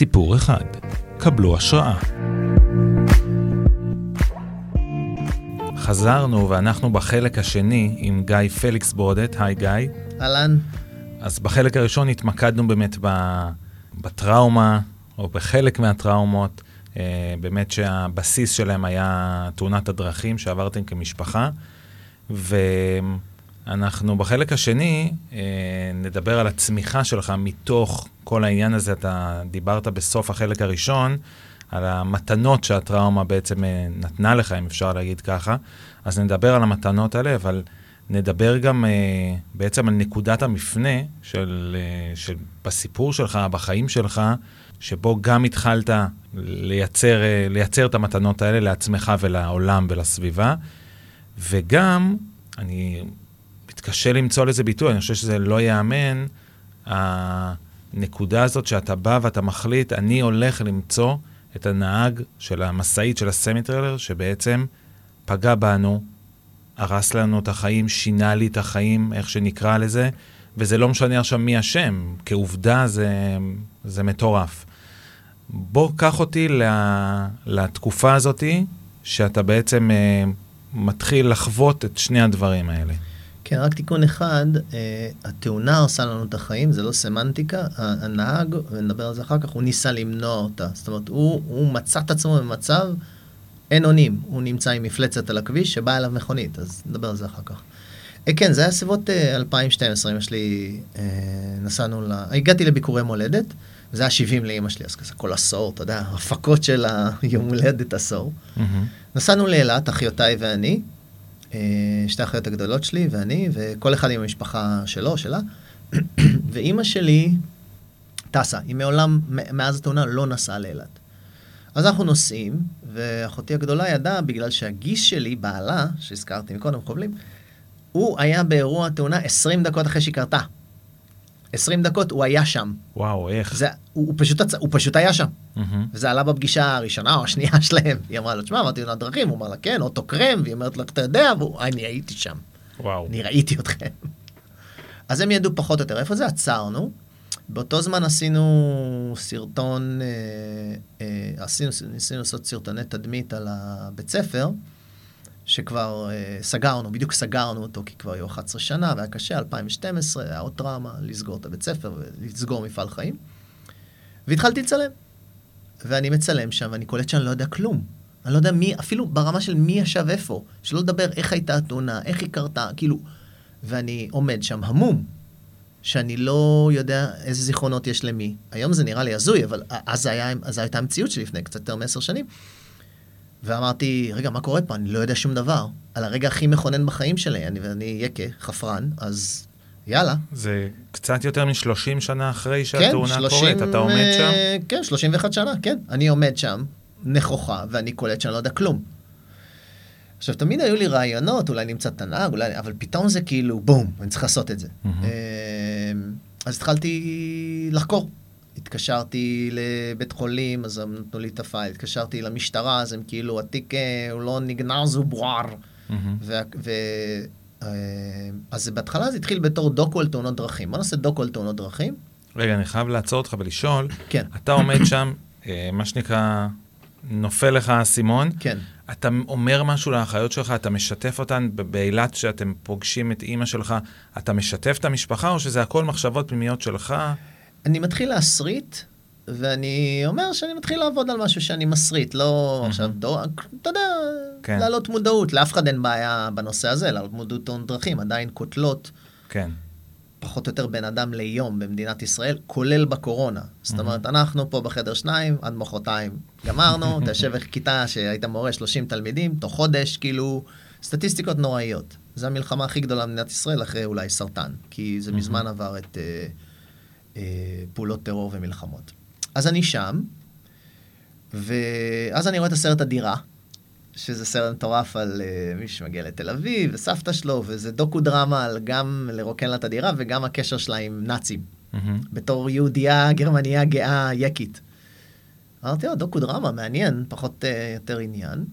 סיפור אחד. קבלו השראה. חזרנו ואנחנו בחלק השני עם גיא פליקס ברודט. היי גיא. אהלן. אז בחלק הראשון התמקדנו באמת בטראומה, או בחלק מהטראומות, אה, באמת שהבסיס שלהם היה תאונת הדרכים שעברתם כמשפחה. ואנחנו בחלק השני אה, נדבר על הצמיחה שלך מתוך כל העניין הזה. אתה דיברת בסוף החלק הראשון על המתנות שהטראומה בעצם אה, נתנה לך, אם אפשר להגיד ככה. אז נדבר על המתנות האלה, אבל נדבר גם אה, בעצם על נקודת המפנה של, אה, של בסיפור שלך, בחיים שלך, שבו גם התחלת לייצר, אה, לייצר את המתנות האלה לעצמך ולעולם ולסביבה, וגם, אני מתקשה למצוא לזה ביטוי, אני חושב שזה לא ייאמן, הנקודה הזאת שאתה בא ואתה מחליט, אני הולך למצוא את הנהג של המשאית, של הסמיטרלר, שבעצם פגע בנו, הרס לנו את החיים, שינה לי את החיים, איך שנקרא לזה, וזה לא משנה עכשיו מי אשם, כעובדה זה, זה מטורף. בוא, קח אותי לתקופה הזאתי, שאתה בעצם אה, מתחיל לחוות את שני הדברים האלה. כן, רק תיקון אחד, אה, התאונה הרסה לנו את החיים, זה לא סמנטיקה, הנהג, ונדבר על זה אחר כך, הוא ניסה למנוע אותה. זאת אומרת, הוא, הוא מצא את עצמו במצב, אין אונים, הוא נמצא עם מפלצת על הכביש שבאה אליו מכונית, אז נדבר על זה אחר כך. אה, כן, זה היה סביבות אה, 2012, אמא שלי, נסענו ל... הגעתי לביקורי מולדת, זה היה 70 לאמא שלי, אז כזה כל עשור, אתה יודע, הפקות של היום הולדת עשור. Mm-hmm. נסענו לאילת, אחיותיי ואני, שתי האחיות הגדולות שלי ואני, וכל אחד עם המשפחה שלו, שלה. ואימא שלי טסה, היא מעולם, מאז התאונה לא נסעה לאילת. אז אנחנו נוסעים, ואחותי הגדולה ידעה, בגלל שהגיס שלי, בעלה, שהזכרתי מקודם, חובלים, הוא היה באירוע התאונה 20 דקות אחרי שהיא קרתה. 20 דקות הוא היה שם. וואו, איך? זה, הוא, הוא, פשוט, הוא פשוט היה שם. Mm-hmm. וזה עלה בפגישה הראשונה או השנייה שלהם. היא אמרה לו, תשמע, אמרתי לו, דרכים, הוא אמר לה, כן, אוטו קרם, והיא אומרת לו, אתה יודע, והוא, אני הייתי שם. וואו. אני ראיתי אתכם. אז הם ידעו פחות או יותר איפה זה, עצרנו. באותו זמן עשינו סרטון, אה, אה, עשינו, ניסינו לעשות סרטוני תדמית על הבית ספר. שכבר uh, סגרנו, בדיוק סגרנו אותו, כי כבר היו 11 שנה, והיה קשה, 2012, היה עוד טראומה, לסגור את הבית ספר ולסגור מפעל חיים. והתחלתי לצלם. ואני מצלם שם, ואני קולט שאני לא יודע כלום. אני לא יודע מי, אפילו ברמה של מי ישב איפה. שלא לדבר איך הייתה התאונה, איך היא קרתה, כאילו... ואני עומד שם המום, שאני לא יודע איזה זיכרונות יש למי. היום זה נראה לי הזוי, אבל אז, היה, אז הייתה המציאות שלי לפני קצת יותר מעשר שנים. ואמרתי, רגע, מה קורה פה? אני לא יודע שום דבר. על הרגע הכי מכונן בחיים שלי, אני, ואני יקה, חפרן, אז יאללה. זה קצת יותר מ-30 שנה אחרי שהתאונה כן, 30, קורית, אתה עומד uh, שם? כן, 31 שנה, כן. אני עומד שם, נכוחה, ואני קולט שאני לא יודע כלום. עכשיו, תמיד היו לי רעיונות, אולי נמצא את הנהג, אולי... אבל פתאום זה כאילו, בום, אני צריך לעשות את זה. Mm-hmm. אז התחלתי לחקור. התקשרתי לבית חולים, אז הם נתנו לי את הפייל, התקשרתי למשטרה, אז הם כאילו, התיק אה, הוא לא נגנז, הוא בוער. אה, אז בהתחלה זה התחיל בתור דוקו על תאונות דרכים. בוא נעשה דוקו על תאונות דרכים. רגע, אני חייב לעצור אותך ולשאול. כן. אתה עומד שם, אה, מה שנקרא, נופל לך האסימון. כן. אתה אומר משהו לאחיות שלך, אתה משתף אותן באילת שאתם פוגשים את אימא שלך, אתה משתף את המשפחה, או שזה הכל מחשבות פנימיות שלך? אני מתחיל להסריט, ואני אומר שאני מתחיל לעבוד על משהו שאני מסריט, לא עכשיו, אתה יודע, כן. להעלות מודעות, לאף אחד אין בעיה בנושא הזה, להעלות מודעות תאונות דרכים, עדיין קוטלות. כן. פחות או יותר בן אדם ליום במדינת ישראל, כולל בקורונה. זאת אומרת, אנחנו פה בחדר שניים, עד מחרתיים גמרנו, אתה יושב בכיתה שהיית מורה 30 תלמידים, תוך חודש, כאילו, סטטיסטיקות נוראיות. זו המלחמה הכי גדולה במדינת ישראל, אחרי אולי סרטן, כי זה מזמן עבר את... Uh, פעולות טרור ומלחמות. אז אני שם, ואז אני רואה את הסרט הדירה, שזה סרט מטורף על uh, מי שמגיע לתל אביב, וסבתא שלו, וזה דוקו דרמה על גם לרוקן לה את הדירה, וגם הקשר שלה עם נאצים. Mm-hmm. בתור יהודייה, גרמניה גאה, יקית. אמרתי, או, דוקו דרמה, מעניין, פחות uh, יותר עניין.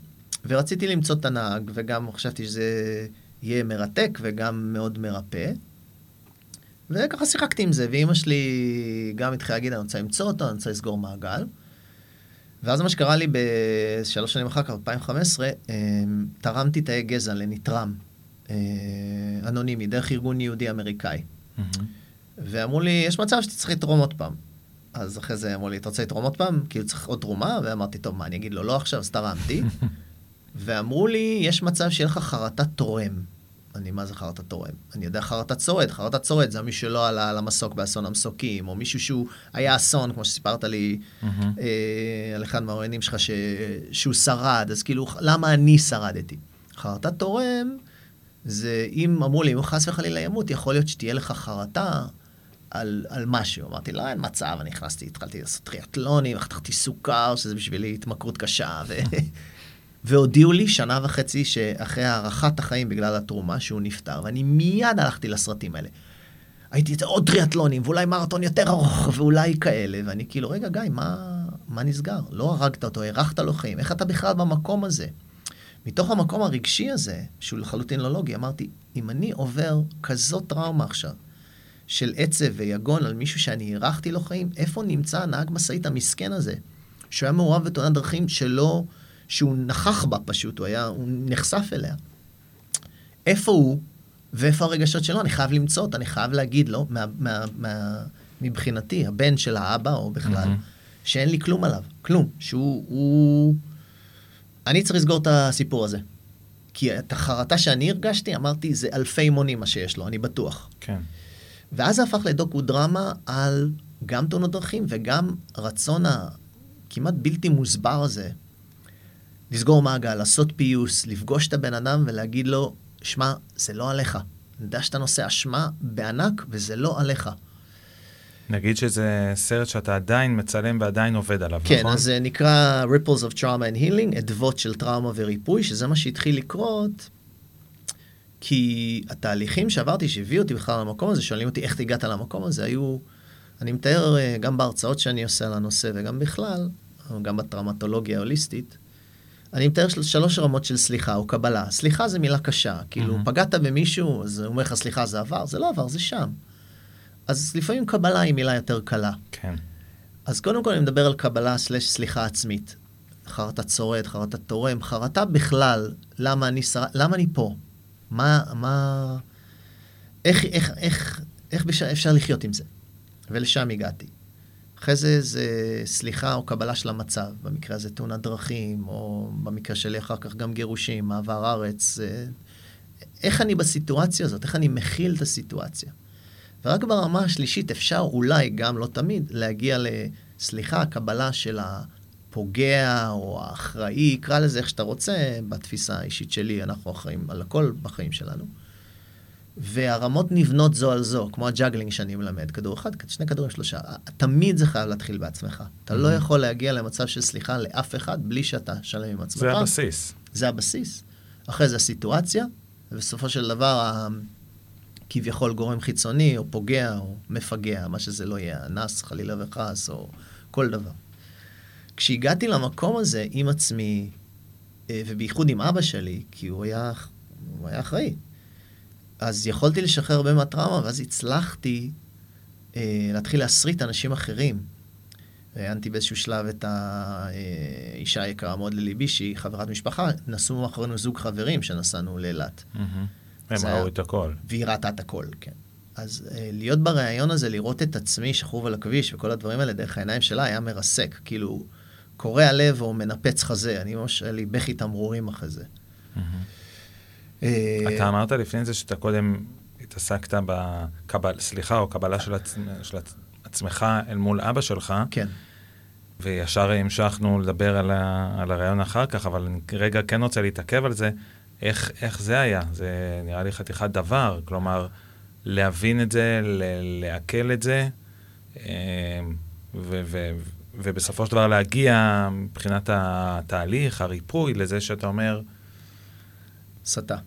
ורציתי למצוא את הנהג, וגם חשבתי שזה יהיה מרתק וגם מאוד מרפא. וככה שיחקתי עם זה, ואימא שלי גם התחילה להגיד, אני רוצה למצוא אותו, אני רוצה לסגור מעגל. ואז מה שקרה לי בשלוש שנים אחר כך, 2015, אמ, תרמתי תאי גזע לנתרם, אה, אנונימי, דרך ארגון יהודי אמריקאי. ואמרו לי, יש מצב שאתה צריך לתרום עוד פעם. אז אחרי זה אמרו לי, אתה רוצה לתרום עוד פעם? כאילו צריך עוד תרומה? ואמרתי, טוב, מה, אני אגיד לו, לא עכשיו, אז תרמתי. ואמרו לי, יש מצב שיהיה לך חרטת תורם. אני, מה זה חרטת תורם? אני יודע חרטת שורד. חרטת שורד זה מי שלא עלה על המסוק באסון המסוקים, או מישהו שהוא היה אסון, כמו שסיפרת לי אה, על אחד מהעוינים שלך, ש, שהוא שרד, אז כאילו, למה אני שרדתי? חרטת תורם זה אם אמרו לי, אם חס וחלילה ימות, יכול להיות שתהיה לך חרטה על, על משהו. אמרתי, לא, אין מצב, אני נכנסתי, התחלתי לעשות טריאטלונים, חתכתי סוכר, שזה בשבילי התמכרות קשה, ו... והודיעו לי שנה וחצי שאחרי הארכת החיים בגלל התרומה שהוא נפטר, ואני מיד הלכתי לסרטים האלה. הייתי את עוד טריאטלונים, ואולי מרתון יותר ארוך, ואולי כאלה, ואני כאילו, רגע, גיא, מה, מה נסגר? לא הרגת אותו, הארכת לו חיים, איך אתה בכלל במקום הזה? מתוך המקום הרגשי הזה, שהוא לחלוטין לא לוגי, אמרתי, אם אני עובר כזאת טראומה עכשיו, של עצב ויגון על מישהו שאני הארכתי לו חיים, איפה נמצא הנהג משאית המסכן הזה, שהוא היה מעורב בתאונת דרכים שלא, שהוא נכח בה פשוט, הוא היה, הוא נחשף אליה. איפה הוא ואיפה הרגשות שלו? אני חייב למצוא אותה, אני חייב להגיד לו, מה, מה, מה, מבחינתי, הבן של האבא, או בכלל, mm-hmm. שאין לי כלום עליו, כלום, שהוא... הוא... אני צריך לסגור את הסיפור הזה. כי את החרטה שאני הרגשתי, אמרתי, זה אלפי מונים מה שיש לו, אני בטוח. כן. ואז זה הפך לדוקו-דרמה על גם תאונות דרכים וגם רצון הכמעט בלתי מוסבר הזה, לסגור מעגל, לעשות פיוס, לפגוש את הבן אדם ולהגיד לו, שמע, זה לא עליך. אני יודע שאתה נושא אשמה בענק, וזה לא עליך. נגיד שזה סרט שאתה עדיין מצלם ועדיין עובד עליו, כן, נכון? כן, אז זה נקרא Ripples of Trauma and Healing, אדוות של טראומה וריפוי, שזה מה שהתחיל לקרות, כי התהליכים שעברתי, שהביאו אותי בכלל למקום הזה, שואלים אותי איך הגעת למקום הזה, היו, אני מתאר אה, גם בהרצאות שאני עושה על הנושא וגם בכלל, גם בטראומטולוגיה ההוליסטית, אני מתאר של, שלוש רמות של סליחה או קבלה. סליחה זה מילה קשה, כאילו mm-hmm. פגעת במישהו, אז הוא אומר לך סליחה זה עבר, זה לא עבר, זה שם. אז לפעמים קבלה היא מילה יותר קלה. כן. אז קודם כל אני מדבר על קבלה סלש סליחה עצמית. חרטה צורד, חרטה תורם, חרטה בכלל, למה אני, שר... למה אני פה? מה, מה... איך, איך, איך, איך בשע, אפשר לחיות עם זה? ולשם הגעתי. אחרי זה זה סליחה או קבלה של המצב, במקרה הזה תאונת דרכים, או במקרה שלי אחר כך גם גירושים, מעבר ארץ. איך אני בסיטואציה הזאת? איך אני מכיל את הסיטואציה? ורק ברמה השלישית אפשר אולי, גם לא תמיד, להגיע לסליחה, קבלה של הפוגע או האחראי, קרא לזה איך שאתה רוצה, בתפיסה האישית שלי, אנחנו אחראים על הכל בחיים שלנו. והרמות נבנות זו על זו, כמו הג'אגלינג שאני מלמד, כדור אחד, שני כדורים, שלושה. תמיד זה חייב להתחיל בעצמך. אתה לא mm-hmm. יכול להגיע למצב של סליחה לאף אחד בלי שאתה שלם עם עצמך. זה הבסיס. זה הבסיס. אחרי זה הסיטואציה, ובסופו של דבר, כביכול גורם חיצוני, או פוגע, או מפגע, מה שזה לא יהיה, אנס, חלילה וחס, או כל דבר. כשהגעתי למקום הזה עם עצמי, אה, ובייחוד עם אבא שלי, כי הוא היה, הוא היה אחראי, אז יכולתי לשחרר הרבה מהטראומה, ואז הצלחתי אה, להתחיל להסריט אנשים אחרים. ראיינתי באיזשהו שלב את האישה היקרה מאוד לליבי, שהיא חברת משפחה, נסעו מאחורינו זוג חברים שנסענו לאילת. Mm-hmm. הם ראו את הכל. והיא ראתה את הכל, כן. אז אה, להיות בריאיון הזה, לראות את עצמי שכוב על הכביש וכל הדברים האלה דרך העיניים שלה, היה מרסק. כאילו, קורע לב או מנפץ חזה. אני ממש, היה לי בכי תמרורים אחרי זה. Mm-hmm. אה, אתה אמרת לפני זה שאתה קודם התעסקת בקבל, סליחה, או קבלה של, עצ... של עצמך אל מול אבא שלך. כן. וישר המשכנו לדבר על, ה... על הרעיון אחר כך, אבל אני רגע כן רוצה להתעכב על זה. איך, איך זה היה? זה נראה לי חתיכת דבר. כלומר, להבין את זה, ל- לעכל את זה, אה, ו- ו- ובסופו של דבר להגיע מבחינת התהליך, הריפוי, לזה שאתה אומר, סטה.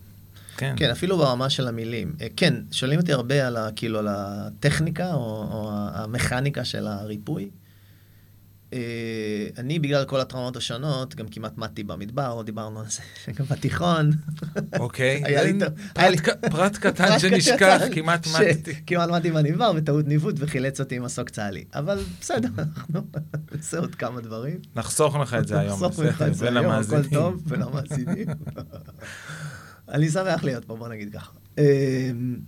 כן. כן, אפילו ברמה של המילים. אה, כן, שואלים אותי הרבה על, ה, כאילו, על הטכניקה או, או המכניקה של הריפוי. אה, אני, בגלל כל הטראומות השונות, גם כמעט מתתי במדבר, לא דיברנו על זה, גם בתיכון. אוקיי, היה לי טוב. פרט קטן שנשכח, כמעט מתתי. כמעט מתתי במדבר, בטעות ניווט, וחילץ אותי עם מסוק צה"לי. אבל בסדר, אנחנו נעשה עוד כמה דברים. נחסוך לך את זה היום, נחסוך לך את זה היום, הכל. טוב, ולמאזינים. אני שמח להיות פה, בוא נגיד ככה. אמ,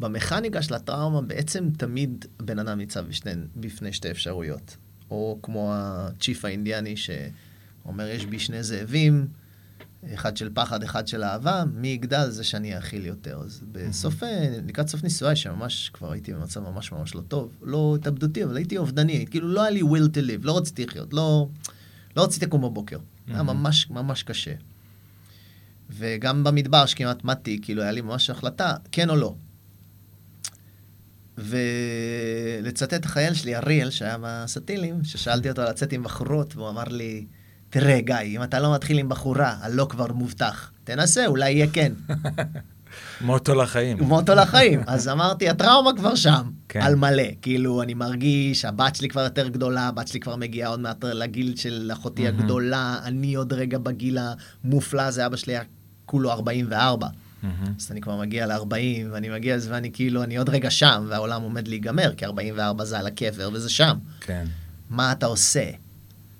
במכניקה של הטראומה בעצם תמיד בן אדם ניצב בשני, בפני שתי אפשרויות. או כמו הצ'יף האינדיאני שאומר, יש בי שני זאבים, אחד של פחד, אחד של אהבה, מי יגדל זה שאני אאכיל יותר. אז בסוף, אה, לקראת סוף נישואיי, שממש כבר הייתי במצב ממש ממש לא טוב, לא התאבדותי, אבל הייתי אובדני, כאילו לא היה לי will to live, לא רציתי לחיות, לא, לא רציתי לקום בבוקר. היה. ממש ממש קשה. וגם במדבר שכמעט מתתי, כאילו היה לי ממש החלטה, כן או לא. ולצטט החייל שלי, אריאל, שהיה בסטילים, ששאלתי אותו לצאת עם בחורות, והוא אמר לי, תראה, גיא, אם אתה לא מתחיל עם בחורה, הלא כבר מובטח. תנסה, אולי יהיה כן. מוטו לחיים. מוטו לחיים. אז אמרתי, הטראומה כבר שם, כן. על מלא. כאילו, אני מרגיש, הבת שלי כבר יותר גדולה, הבת שלי כבר מגיעה עוד מעט לגיל של אחותי. הגדולה, אני עוד רגע בגיל המופלא הזה, אבא שלי היה כולו 44. מהמם. אז אני כבר מגיע ל-40, ואני מגיע לזה, ואני כאילו, אני עוד רגע שם, והעולם עומד להיגמר, כי 44 זה על הקבר, וזה שם. כן. מה אתה עושה?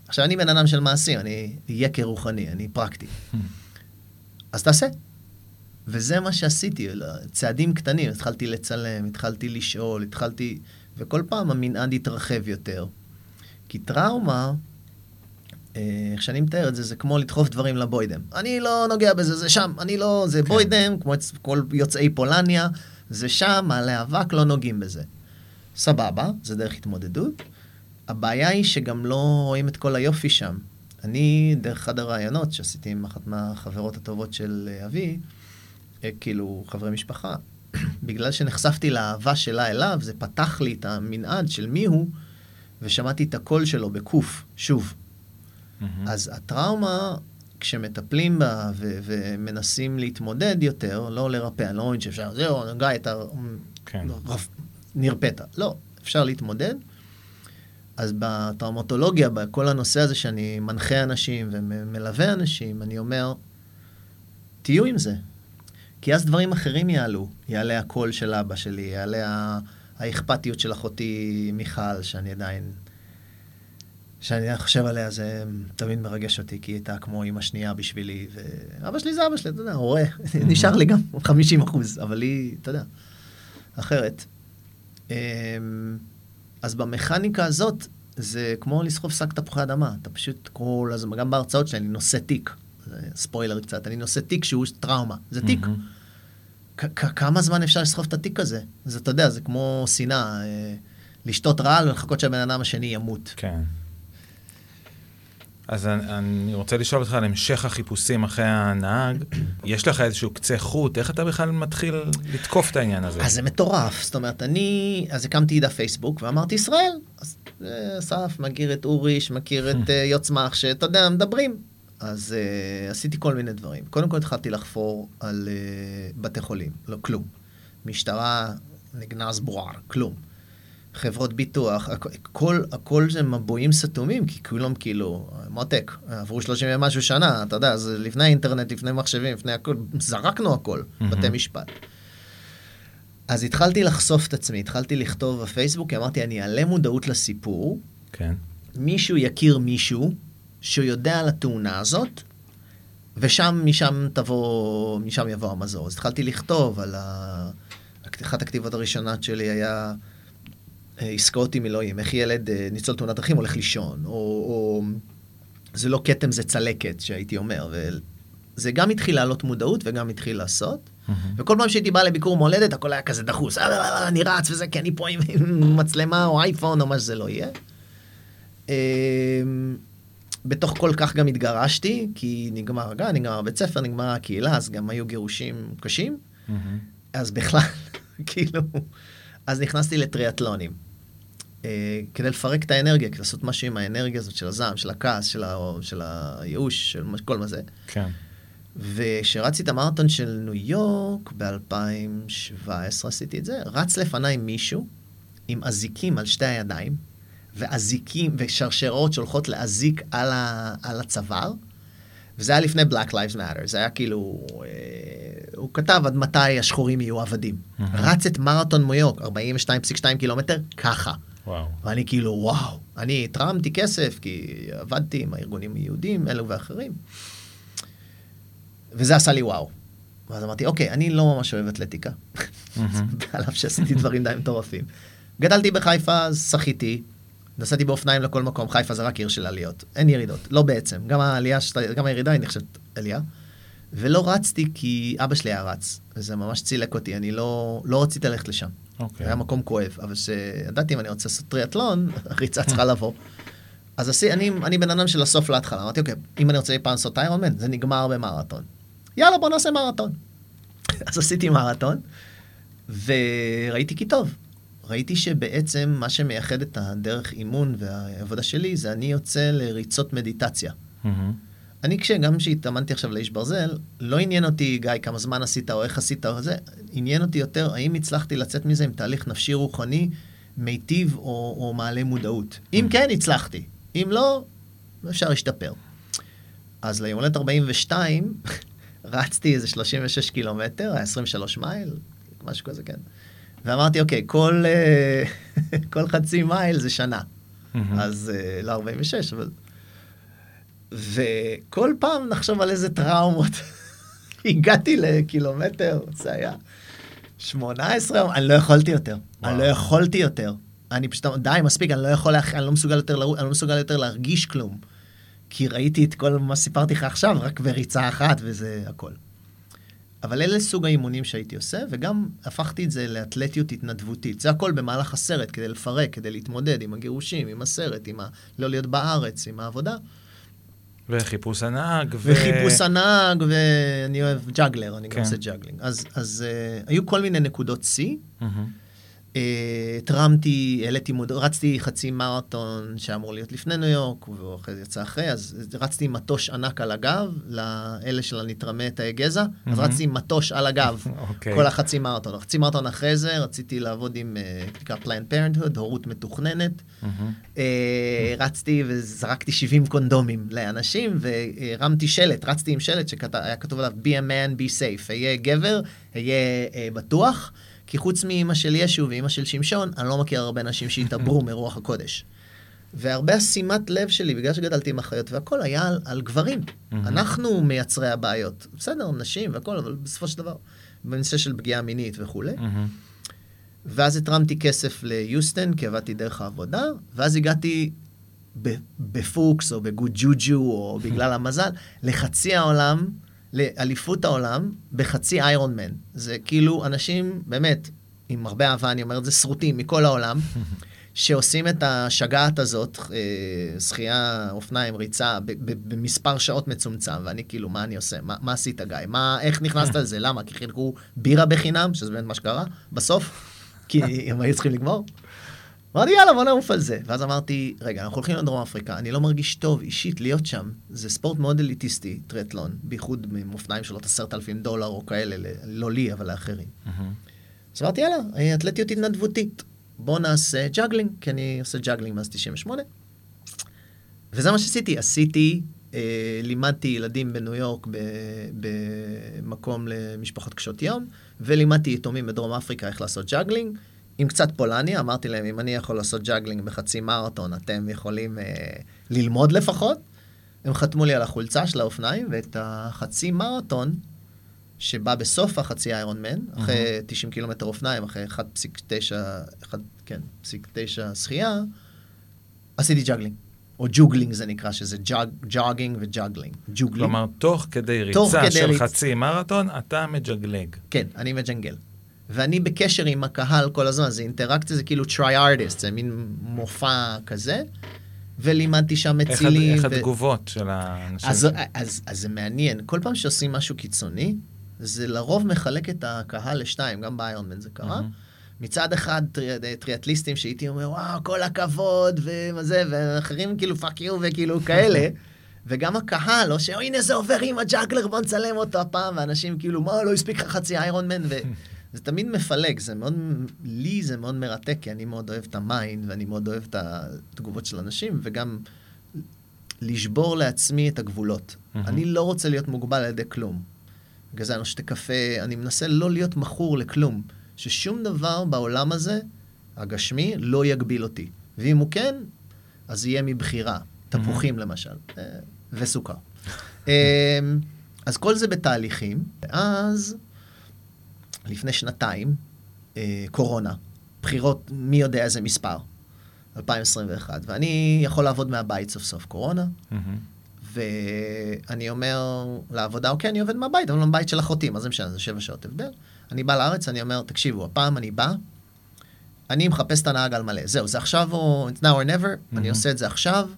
עכשיו, אני בן אדם של מעשים, אני יקר רוחני, אני פרקטי. אז תעשה. וזה מה שעשיתי, צעדים קטנים, התחלתי לצלם, התחלתי לשאול, התחלתי... וכל פעם המנעד התרחב יותר. כי טראומה, איך שאני מתאר את זה, זה כמו לדחוף דברים לבוידם. אני לא נוגע בזה, זה שם, אני לא... זה כן. בוידם, כמו אצל כל יוצאי פולניה, זה שם, מעלה אבק, לא נוגעים בזה. סבבה, זה דרך התמודדות. הבעיה היא שגם לא רואים את כל היופי שם. אני, דרך אחד הרעיונות שעשיתי עם אחת מהחברות הטובות של אה, אבי, אה, כאילו, חברי משפחה, בגלל שנחשפתי לאהבה שלה אליו, זה פתח לי את המנעד של מי הוא, ושמעתי את הקול שלו בקוף, שוב. מהמם. אז הטראומה, כשמטפלים בה ו- ומנסים להתמודד יותר, לא לרפא, אני לא מבין שאפשר, זהו, גיא, אתה כן. רפ- נרפאת. לא, אפשר להתמודד. אז בטראומטולוגיה, בכל הנושא הזה שאני מנחה אנשים ומלווה אנשים, אני אומר, תהיו עם זה. כי אז דברים אחרים יעלו. יעלה הקול של אבא שלי, יעלה ה- האכפתיות של אחותי מיכל, שאני עדיין... שאני חושב עליה, זה תמיד מרגש אותי, כי היא הייתה כמו אימא שנייה בשבילי, ואבא שלי זה אבא שלי, אתה יודע, הורה, נשאר לי גם 50 אחוז, אבל היא, אתה יודע, אחרת. אמ, אז במכניקה הזאת, זה כמו לסחוב שק תפוחי אדמה, אתה פשוט כל הזמן, גם בהרצאות שלי, אני נושא תיק, ספוילר קצת, אני נושא תיק שהוא טראומה, זה תיק. כמה זמן אפשר לסחוב את התיק הזה? זה, אתה יודע, זה כמו שנאה, אה, לשתות רעל ולחכות שהבן אדם השני ימות. כן. אז אני, אני רוצה לשאול אותך על המשך החיפושים אחרי הנהג. יש לך איזשהו קצה חוט, איך אתה בכלל מתחיל לתקוף את העניין הזה? אז זה מטורף, זאת אומרת, אני, אז הקמתי דף פייסבוק ואמרתי ישראל, אז אה, אסף מכיר את אוריש, מכיר את אה, יוצמח, שאתה יודע, מדברים. אז uh, עשיתי כל מיני דברים. קודם כל התחלתי לחפור על uh, בתי חולים, לא כלום. משטרה, נגנז בוער, כלום. חברות ביטוח, הכ- הכל, הכל זה מבועים סתומים, כי כולם כאילו, מותק, עברו 30 ומשהו שנה, אתה יודע, זה לפני האינטרנט, לפני מחשבים, לפני הכל, זרקנו הכל, מהמם. בתי משפט. אז התחלתי לחשוף את עצמי, התחלתי לכתוב בפייסבוק, כי אמרתי, אני אעלה מודעות לסיפור, כן. מישהו יכיר מישהו שהוא יודע על התאונה הזאת, ושם, משם תבוא, משם יבוא המזור. אז התחלתי לכתוב על ה... אחת הכתיבות הראשונות שלי היה עסקאות עם אלוהים, איך ילד אה, ניצול תאונת דרכים הולך לישון, או, או זה לא כתם, זה צלקת, שהייתי אומר. וזה גם התחיל להעלות מודעות וגם התחיל לעשות. מהמם. וכל פעם שהייתי בא לביקור מולדת, הכל היה כזה דחוס, "אה, אה, אני רץ וזה, כי אני פה עם עם מצלמה או אייפון או מה שזה לא יהיה. אמ, בתוך כל כך גם התגרשתי, כי נגמר הגן, נגמר בית ספר, נגמרה הקהילה, אז גם היו גירושים קשים. מהמם. אז בכלל, כאילו, אז נכנסתי לטריאטלונים. אה, כדי לפרק את האנרגיה, כדי לעשות משהו עם האנרגיה הזאת של הזעם, של הכעס, של, ה, של הייאוש, של כל מה זה. כן. וכשרצתי את המרתון של ניו יורק ב-2017 עשיתי את זה, רץ לפניי מישהו עם אזיקים על שתי הידיים, ואזיקים ושרשרות שהולכות להזיק על, ה, על הצוואר. וזה היה לפני Black Lives Matter, זה היה כאילו, אה, הוא כתב עד מתי השחורים יהיו עבדים. Mm-hmm. רץ את מרתון ניו יורק, 42.2 קילומטר, ככה. וואו. ואני כאילו, וואו, אני התרמתי כסף, כי עבדתי עם הארגונים היהודים, אלו ואחרים. וזה עשה לי וואו. ואז אמרתי, אוקיי, אני לא ממש אוהב אתלטיקה, על אף שעשיתי דברים די מטורפים. גדלתי בחיפה, שחיתי, נסעתי באופניים לכל מקום, חיפה זה רק עיר של עליות, אין ירידות, לא בעצם, גם העלייה, גם הירידה היא נחשבת עלייה. ולא רצתי כי אבא שלי היה רץ, וזה ממש צילק אותי, אני לא, לא רציתי ללכת לשם. Okay. אוקיי. היה מקום כואב, אבל כשידעתי אם אני רוצה לעשות טריאטלון, הריצה צריכה לבוא. אז עשי, אני, אני בן אדם של הסוף להתחלה, אמרתי, אוקיי, אם אני רוצה אי פעם לעשות איירון מן, זה נגמר במרתון. יאללה, בוא נעשה מרתון. אז עשיתי מרתון, וראיתי כי טוב. ראיתי שבעצם מה שמייחד את הדרך אימון והעבודה שלי, זה אני יוצא לריצות מדיטציה. אני כשגם כשהתאמנתי עכשיו לאיש ברזל, לא עניין אותי, גיא, כמה זמן עשית או איך עשית או זה, עניין אותי יותר, האם הצלחתי לצאת מזה עם תהליך נפשי רוחני מיטיב או, או מעלה מודעות. אם כן, הצלחתי. אם לא, אפשר להשתפר. אז ליום הולדת 42, רצתי איזה 36 קילומטר, היה 23 מייל, משהו כזה, כן. ואמרתי, אוקיי, כל, אה, כל חצי מייל זה שנה. אז אה, לא 46, אבל... וכל פעם נחשוב על איזה טראומות. הגעתי לקילומטר, זה היה 18, אני לא יכולתי יותר. וואו. אני לא יכולתי יותר. אני פשוט, די, מספיק, אני לא יכול, אני לא מסוגל יותר, אני לא מסוגל יותר להרגיש כלום. כי ראיתי את כל מה סיפרתי לך עכשיו, רק בריצה אחת, וזה הכל. אבל אלה סוג האימונים שהייתי עושה, וגם הפכתי את זה לאתלטיות התנדבותית. זה הכל במהלך הסרט, כדי לפרק, כדי להתמודד עם הגירושים, עם הסרט, עם ה... לא להיות בארץ, עם העבודה. וחיפוש הנהג. ו... וחיפוש הנהג, ואני אוהב ג'אגלר, אני כן. גם עושה ג'אגלינג. אז, אז uh, היו כל מיני נקודות שיא. Mm-hmm. התרמתי, העליתי מוד... רצתי חצי מרתון שאמור להיות לפני ניו יורק, ואחרי זה יצא אחרי, אז רצתי עם מטוש ענק על הגב, לאלה של הנתרמי תאי גזע, אז רצתי עם מטוש על הגב, okay. אוקיי. כל החצי מרתון. חצי מרתון אחרי זה, רציתי לעבוד עם, נקרא Planned Parenthood, הורות מתוכננת. uh, רצתי וזרקתי 70 קונדומים לאנשים, והרמתי שלט, רצתי עם שלט שהיה כתוב עליו be a man, be safe, אהיה גבר, אהיה uh, בטוח. כי חוץ מאמא של ישו ואמא של שמשון, אני לא מכיר הרבה נשים שהתעברו מרוח הקודש. והרבה השימת לב שלי, בגלל שגדלתי עם אחיות והכל, היה על, על גברים. Mm-hmm. אנחנו מייצרי הבעיות. בסדר, נשים והכל, אבל בסופו של דבר, בנושא של פגיעה מינית וכולי. Mm-hmm. ואז התרמתי כסף ליוסטן, כי עבדתי דרך העבודה, ואז הגעתי בפוקס או בגוד ג'וג'ו, או בגלל המזל, לחצי העולם. לאליפות העולם בחצי איירון מן. זה כאילו אנשים, באמת, עם הרבה אהבה, אני אומר את זה, שרוטים מכל העולם, שעושים את השגעת הזאת, אה, שחייה, אופניים, ריצה, במספר שעות מצומצם, ואני כאילו, מה אני עושה? מה, מה עשית, גיא? מה, איך נכנסת לזה? למה? כי חילקו בירה בחינם, שזה באמת מה שקרה, בסוף, כי הם היו צריכים לגמור. אמרתי, יאללה, בוא נעוף על זה. ואז אמרתי, רגע, אנחנו הולכים לדרום אפריקה, אני לא מרגיש טוב אישית להיות שם. זה ספורט מאוד אליטיסטי, טריאטלון, בייחוד עם אופניים של עוד עשרת אלפים דולר או כאלה, לא לי, אבל לאחרים. אז אמרתי, יאללה, אתלטיות התנדבותית. בוא נעשה ג'אגלינג, כי אני עושה ג'אגלינג מאז 98. וזה מה שעשיתי, עשיתי, אה, לימדתי ילדים בניו יורק במקום למשפחות קשות יום, ולימדתי יתומים בדרום אפריקה איך לעשות ג'אגלינג. עם קצת פולני, אמרתי להם, אם אני יכול לעשות ג'אגלינג בחצי מרתון, אתם יכולים אה, ללמוד לפחות. הם חתמו לי על החולצה של האופניים, ואת החצי מרתון, שבא בסוף החצי איירון מן, אחרי uh-huh. 90 קילומטר אופניים, אחרי 1.9, כן, פסיק 9 שחייה, עשיתי ג'אגלינג. או joggling זה נקרא, שזה jog, jogging ו juggling. joggling. כלומר, תוך כדי ריצה תוך כדי של ריצ... חצי מרתון, אתה מג'נגל. כן, אני מג'נגל. ואני בקשר עם הקהל כל הזמן, זה אינטראקציה, זה כאילו street artist, זה מין מופע כזה, ולימדתי שם מצילים. איך ו... התגובות של האנשים? אז, אז, אז, זה מעניין, כל פעם שעושים משהו קיצוני, זה לרוב מחלק את הקהל לשתיים, גם באיירנמן זה קרה. Mm-hmm. מצד אחד טרי, טריאטליסטים שהייתי אומר, וואו, כל הכבוד, וזה, ואחרים כאילו fuck you וכאילו כאלה. וגם הקהל, או שהנה זה עובר עם הג'אגלר, בוא נצלם אותו הפעם, ואנשים כאילו, מה, לא הספיק לך חצי איירון מן, זה תמיד מפלג, זה מאוד, לי זה מאוד מרתק, כי אני מאוד אוהב את ה mind, ואני מאוד אוהב את התגובות של אנשים, וגם לשבור לעצמי את הגבולות. Mhm. אני לא רוצה להיות מוגבל על ידי כלום. בגלל זה אני שותה קפה, אני מנסה לא להיות מכור לכלום. ששום דבר בעולם הזה, הגשמי, לא יגביל אותי. ואם הוא כן, אז יהיה מבחירה. תפוחים למשל, אה, וסוכר. אה, אז כל זה בתהליכים, ואז, לפני שנתיים, אה, קורונה, בחירות, מי יודע איזה מספר, 2021, ואני יכול לעבוד מהבית סוף סוף קורונה, מהמם. ואני אומר לעבודה, אוקיי, אני עובד מהבית, אבל לא מהבית של אחותי, מה זה משנה, זה שבע שעות הבדל. אני בא לארץ, אני אומר, תקשיבו, הפעם אני בא, אני מחפש את הנהג על מלא. זהו, זה עכשיו או it's now or never, אני מהמם. עושה את זה עכשיו.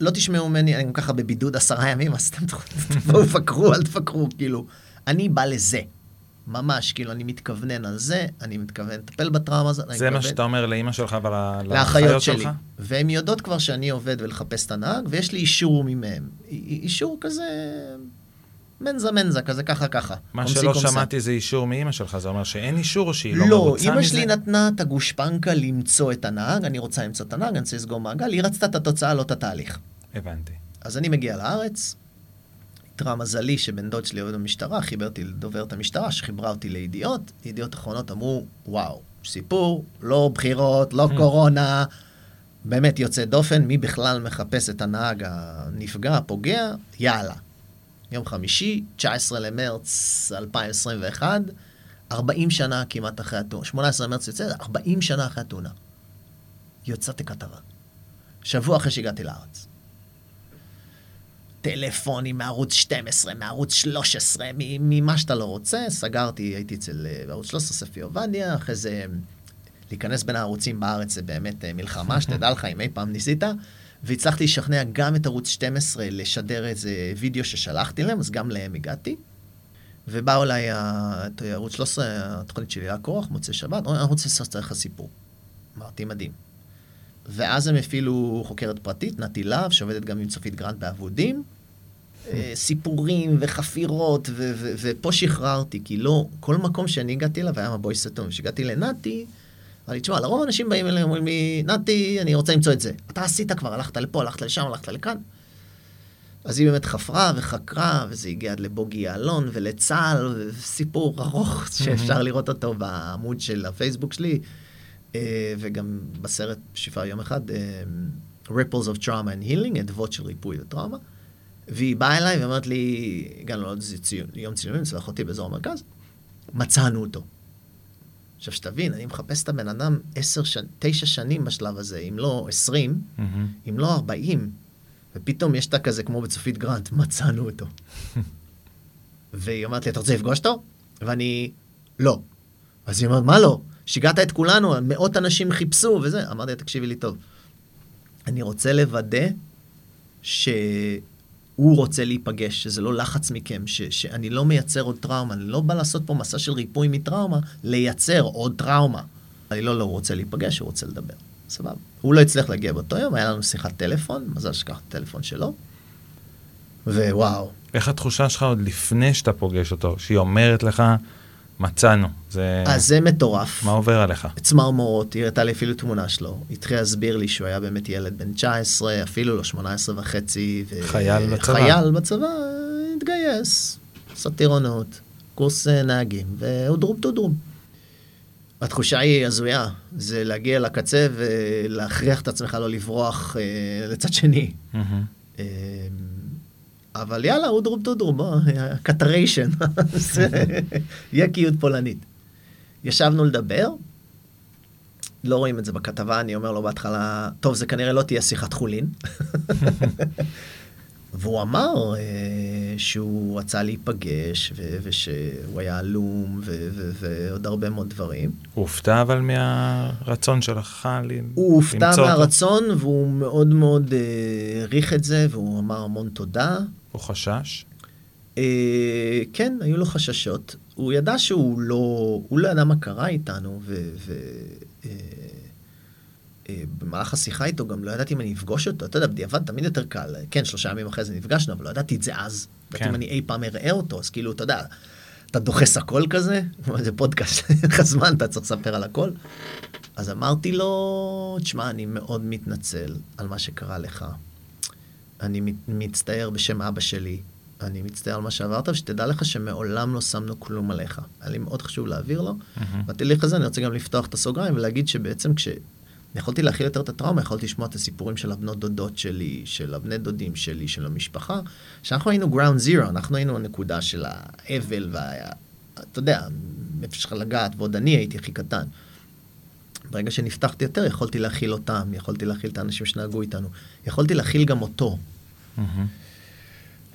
לא תשמעו ממני, אני גם ככה בבידוד עשרה ימים, אז אתם תבואו, פקרו, אל תפקרו, כאילו. אני בא לזה. ממש, כאילו, אני מתכוונן על זה, אני מתכוון לטפל בטראומה הזאת. זה מה שאתה אומר לאימא שלך ול- לאחיות שלי. שלך? והן יודעות כבר שאני עובד ולחפש את הנהג, ויש לי אישור ממהם. אישור כזה, מנזה מנזה, כזה ככה ככה. מה שלא קומסה. שמעתי זה אישור מאימא שלך, זה אומר שאין אישור או שהיא לא לא, מרוצה מזה? אימא שלי נתנה את הגושפנקה למצוא את הנהג, אני רוצה למצוא את הנהג, אני רוצה לסגור מעגל, היא רצתה את התוצאה, לא את התהליך. הבנתי. אז אני מגיע לארץ, איתרע מזלי שבן דוד שלי עובד במשטרה, חיבר אותי לדוברת המשטרה, שחיברה אותי לידיעות, ידיעות אחרונות אמרו, וואו, סיפור, לא בחירות, לא קורונה, באמת יוצא דופן, מי בכלל מחפש את הנהג הנפגע, הפוגע, יאללה. יום חמישי, 19 למרץ 2021, 40 שנה כמעט אחרי התאונה, 18 למרץ יוצא, 40 שנה אחרי התאונה. יוצאתי כתבה. שבוע אחרי שהגעתי לארץ. טלפונים מערוץ 12, מערוץ 13, מ- ממה שאתה לא רוצה. סגרתי, הייתי אצל אה, בערוץ 13, ספי עובדיה, אחרי זה להיכנס בין הערוצים בארץ זה באמת אה, מלחמה, שתדע לך אם אי פעם ניסית. והצלחתי לשכנע גם את ערוץ 12 לשדר איזה וידאו ששלחתי להם, אז גם להם הגעתי. ובאו אליי ערוץ 13, התוכנית שלי היה כוח, מוצאי שבת, אני רוצה לעשות לך סיפור. אמרתי, מדהים. ואז הם הפעילו חוקרת פרטית, נתי להב, שעובדת גם עם צופית גרנט באבודים. אה, סיפורים וחפירות, ו- ו- ופה שחררתי, כי לא, כל מקום שאני הגעתי אליו היה מבוי סתום. כשהגעתי לנתי, אמר לי, תשמע, לרוב האנשים באים אליהם, אומרים לי, נתי, אני רוצה למצוא את זה. אתה עשית כבר, הלכת לפה, הלכת לשם, הלכת לכאן. אז היא באמת חפרה וחקרה, וזה הגיע עד לבוגי יעלון ולצה"ל, וסיפור ארוך שאפשר לראות אותו בעמוד של הפייסבוק שלי, אה, וגם בסרט שפע יום אחד, אה, Ripples of Trauma and Healing, אדוות של ריפוי וטראומה. והיא באה אליי ואומרת לי, הגענו לעוד איזה ציון, יום צילומים אצל אחותי באזור המרכז, מצאנו אותו. עכשיו שתבין, אני מחפש את הבן אדם עשר, שנ... תשע שנים בשלב הזה, אם לא עשרים, מהמם. אם לא ארבעים, ופתאום יש את כזה כמו בצופית גרנט, מצאנו אותו. והיא אומרת לי, אתה רוצה לפגוש אותו? ואני, לא. אז היא אומרת, מה לא? שיגעת את כולנו, מאות אנשים חיפשו וזה. אמרתי לה, תקשיבי לי טוב. אני רוצה לוודא שהוא רוצה להיפגש, שזה לא לחץ מכם, ש, שאני לא מייצר עוד טראומה, אני לא בא לעשות פה מסע של ריפוי מטראומה, לייצר עוד טראומה. אני לא, לא, הוא רוצה להיפגש, הוא רוצה לדבר. סבבה. הוא לא הצליח להגיע באותו יום, היה לנו שיחת טלפון, מזל שכח את הטלפון שלו. ווואו, איך התחושה שלך עוד לפני שאתה פוגש אותו, שהיא אומרת לך, מצאנו. זה... אז זה מטורף. מה עובר עליך? צמרמורות, היא הראתה לי אפילו תמונה שלו. היא התחילה להסביר לי שהוא היה באמת ילד בן 19, אפילו לא 18 וחצי. ו... חייל בצבא. חייל בצבא, התגייס, עשה טירונות, קורס אה, נהגים, ואודרום טודרום. התחושה היא הזויה, זה להגיע לקצה ולהכריח את עצמך לא לברוח אה, לצד שני. אה, אבל יאללה, אודרום טודרום, בוא, קטריישן, קיוט פולנית. ישבנו לדבר, לא רואים את זה בכתבה, אני אומר לו בהתחלה, טוב, זה כנראה לא תהיה שיחת חולין. והוא אמר אה, שהוא רצה להיפגש, ו- ושהוא היה עלום, ו- ו- ועוד הרבה מאוד דברים. הוא הופתע אבל מהרצון שלך ל- הוא הופתע למצוא אותו? מהרצון, והוא מאוד מאוד אה, העריך את זה, והוא אמר המון תודה. הוא חשש? אה, כן, היו לו חששות. הוא ידע שהוא לא, הוא לא ידע מה קרה איתנו, ו... ו אה, אה, במהלך השיחה איתו גם לא ידעתי אם אני אפגוש אותו, אתה יודע, בדיעבד תמיד יותר קל, כן, שלושה ימים אחרי זה נפגשנו, אבל לא ידעתי את זה אז. ידעתי כן. אם אני אי פעם אראה אותו, אז כאילו, אתה יודע, אתה דוחס הכל כזה? זה פודקאסט, אין לך זמן, אתה צריך לספר על הכל. אז אמרתי לו, תשמע, אני מאוד מתנצל על מה שקרה לך. אני מצטער בשם אבא שלי, אני מצטער על מה שעברת, ושתדע לך שמעולם לא שמנו כלום עליך. היה לי מאוד חשוב להעביר לו. בתהליך הזה אני רוצה גם לפתוח את הסוגריים ולהגיד שבעצם כש... יכולתי להכיל יותר את הטראומה, יכולתי לשמוע את הסיפורים של הבנות דודות שלי, של הבני דודים שלי, של המשפחה, שאנחנו היינו גראונד זירו, אנחנו היינו הנקודה של האבל וה... אתה יודע, איפה שלך לגעת, ועוד אני הייתי הכי קטן. ברגע שנפתחתי יותר, יכולתי להכיל אותם, יכולתי להכיל את האנשים שנהגו איתנו, יכולתי להכיל גם אותו.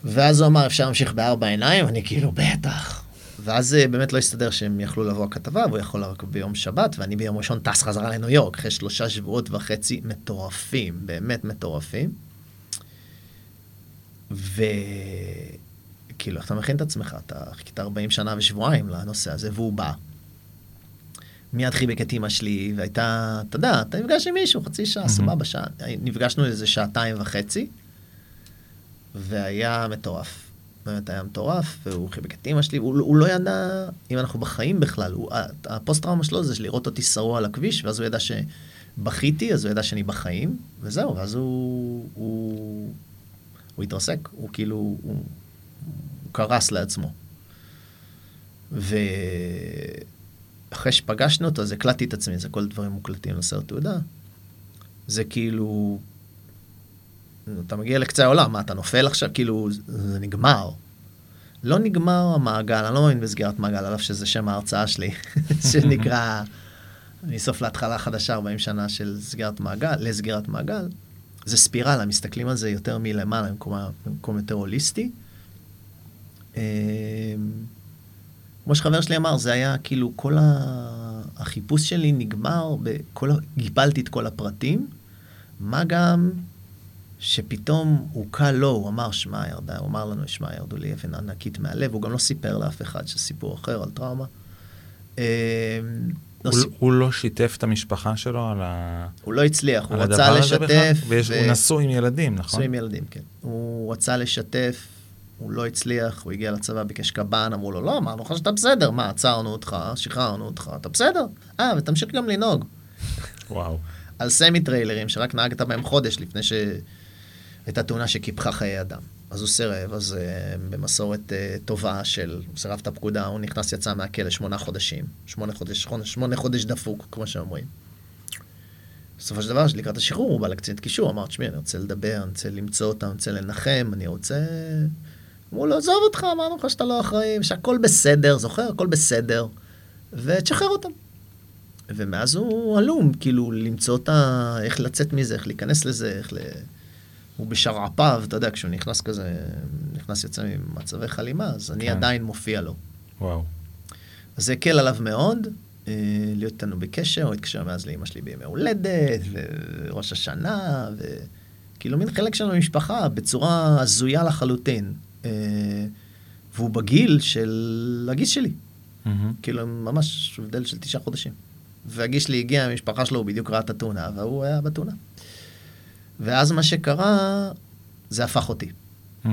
ואז הוא אמר, אפשר להמשיך בארבע עיניים? אני כאילו, בטח. ואז אה, באמת לא הסתדר שהם יכלו לבוא הכתבה, והוא יכול רק ביום שבת, ואני ביום ראשון טס חזרה לניו יורק, אחרי שלושה שבועות וחצי מטורפים, באמת מטורפים. וכאילו, אתה מכין את עצמך? אתה חיכית 40 שנה ושבועיים לנושא הזה, והוא בא. מיד חיבק את אימא שלי, והייתה, אתה יודע, אתה נפגש עם מישהו, חצי שעה, mm-hmm. סבבה, שעה. נפגשנו איזה שעתיים וחצי, והיה מטורף. באמת היה מטורף, והוא חיבק את אימא שלי, הוא, הוא לא ידע אם אנחנו בחיים בכלל. הוא, הפוסט-טראומה שלו זה לראות אותי שרוע על הכביש, ואז הוא ידע שבכיתי, אז הוא ידע שאני בחיים, וזהו, ואז הוא, הוא, הוא התרסק, הוא כאילו, הוא, הוא קרס לעצמו. ואחרי שפגשנו אותו, אז הקלטתי את עצמי, זה כל דברים מוקלטים לסרט תעודה. זה כאילו, אתה מגיע לקצה העולם, מה, אתה נופל עכשיו? כאילו, זה נגמר. לא נגמר המעגל, אני לא מאמין בסגירת מעגל, על אף שזה שם ההרצאה שלי, שנקרא מסוף להתחלה חדשה, 40 שנה של סגירת מעגל, לסגירת מעגל. זה ספירלה, מסתכלים על זה יותר מלמעלה, במקום, במקום יותר הוליסטי. אמ, כמו שחבר שלי אמר, זה היה כאילו כל החיפוש שלי נגמר, בכל... גיבלתי את כל הפרטים, מה גם שפתאום הוא קל לו, הוא אמר, שמע, ירדה, הוא אמר לנו, שמע, ירדו לי אבן ענקית מהלב, הוא גם לא סיפר לאף אחד שסיפור אחר על טראומה. אמ, לא הוא, סיפ... הוא לא שיתף את המשפחה שלו על ה... הוא לא הצליח, הוא רצה לשתף. ויש, ו... הוא נשוי עם ילדים, נכון? נשוי עם ילדים, כן. הוא רצה לשתף, הוא לא הצליח, הוא הגיע לצבא, ביקש קב"ן, אמרו לו, לא, אמרנו לך שאתה בסדר, מה, עצרנו אותך, שחררנו אותך, אתה בסדר. אה, ותמשיך גם לנהוג. וואו. על סמי טריילרים, שרק נהגת בהם חודש לפני ש... הייתה תאונה שקיפחה חיי אדם. אז הוא סירב, אז uh, במסורת uh, טובה של, סירב את הפקודה, הוא נכנס, יצא מהכלא שמונה חודשים. שמונה חודש, שמונה חודש דפוק, כמו שאומרים. בסופו של דבר, לקראת השחרור, הוא בא לקצינת קישור, אמר, תשמעי, אני רוצה לדבר, אני רוצה למצוא אותם, אני רוצה לנחם, אני רוצה... אמרו לו, עזוב אותך, אמרנו לך שאתה לא אחראי, שהכל בסדר, זוכר? הכל בסדר, ותשחרר אותם. ומאז הוא עלום, כאילו, למצוא את ה... איך לצאת מזה, איך להיכנס לזה, איך ל... הוא בשרעפיו, אתה יודע, כשהוא נכנס כזה, נכנס יוצא ממצבי חלימה, אז אני כן. עדיין מופיע לו. וואו. אז זה הקל עליו מאוד, אה, להיות איתנו בקשר, הוא התקשר מאז לאמא שלי בימי הולדת, וראש השנה, וכאילו מין חלק שלנו במשפחה, בצורה הזויה לחלוטין. אה, והוא בגיל של הגיס שלי. Mm-hmm. כאילו, ממש הבדל של תשעה חודשים. והגיס שלי הגיע, המשפחה שלו, הוא בדיוק ראה את התאונה, והוא היה בתאונה. ואז מה שקרה, זה הפך אותי. Mm-hmm.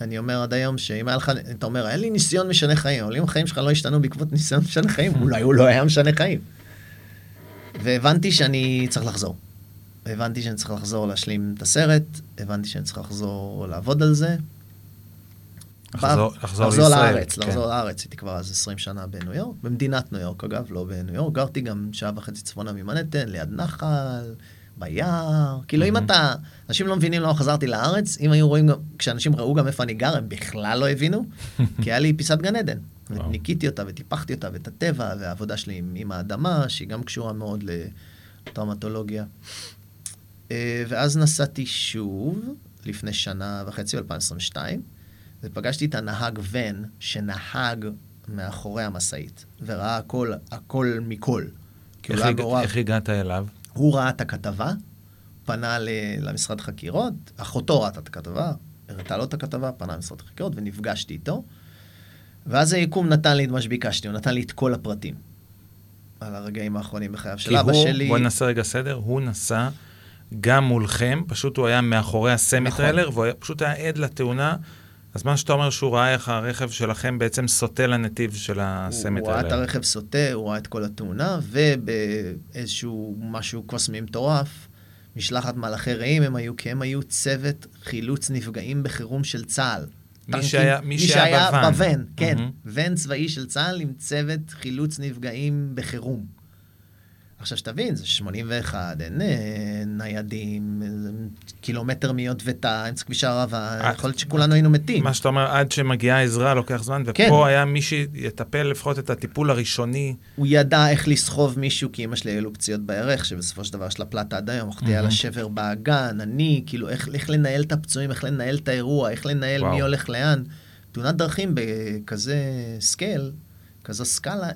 אני אומר עד היום שאם היה לך, אתה אומר, אין לי ניסיון משנה חיים, אבל אם החיים שלך לא השתנו בעקבות ניסיון משנה חיים, אולי הוא לא היה משנה חיים. והבנתי שאני צריך לחזור. הבנתי שאני צריך לחזור להשלים את הסרט, הבנתי שאני צריך לחזור לעבוד על זה. לחזור, לחזור, לחזור לארץ, כן. לחזור לארץ, הייתי כבר אז 20 שנה בניו יורק, במדינת ניו יורק אגב, לא בניו יורק, גרתי גם שעה וחצי צפונה ממנהטן, ליד נחל, ביער. כאילו, אם אתה... אנשים לא מבינים למה חזרתי לארץ, אם היו רואים, כשאנשים ראו גם איפה אני גר, הם בכלל לא הבינו, כי היה לי פיסת גן עדן. וניקיתי אותה וטיפחתי אותה, ואת הטבע, והעבודה שלי עם, עם האדמה, שהיא גם קשורה מאוד לטראומטולוגיה. אה, ואז נסעתי שוב, לפני שנה וחצי, ב-2022, ופגשתי את הנהג ון, שנהג מאחורי המשאית, וראה הכל, הכל מכל. איך, איך הגעת אליו? הוא ראה את הכתבה, פנה למשרד חקירות, אחותו ראתה את הכתבה, הראתה לו את הכתבה, פנה למשרד חקירות ונפגשתי איתו. ואז היקום נתן לי את מה שביקשתי, הוא נתן לי את כל הפרטים. על הרגעים האחרונים בחייו של אבא שלי. בוא נעשה רגע סדר, הוא נסע גם מולכם, פשוט הוא היה מאחורי הסמי נכון. והוא פשוט היה עד לתאונה אז מה שאתה אומר שהוא ראה איך הרכב שלכם בעצם סוטה לנתיב של הסמט הוא ראה את הרכב סוטה, הוא ראה את כל התאונה, ובאיזשהו משהו קוסמי מטורף, משלחת מלאכי רעים הם היו, כי הם היו צוות חילוץ נפגעים בחירום של צה"ל. מי טנקים- שהיה- מי שהיה בוואן. בוואן, כן. מהמם. ואן צבאי של צה"ל עם צוות חילוץ נפגעים בחירום. עכשיו שתבין, זה 81, אין אה, ניידים, אה, קילומטר מיוטבתה, אמצע כביש הערבה, אה, יכול להיות שכולנו היינו מתים. מה שאתה אומר, עד שמגיעה עזרה לוקח זמן, ופה כן. היה מי שיטפל לפחות את הטיפול הראשוני. הוא ידע איך לסחוב מישהו, כי אמא שלי היו לו פציעות בירך, שבסופו של דבר יש לה פלטה עד היום, אחותי היה לה מהמם. שבר באגן, אני, כאילו, איך, איך לנהל את הפצועים, איך לנהל את האירוע, איך לנהל וואו. מי הולך לאן. תאונת דרכים בכזה scale, כזו סקאלה,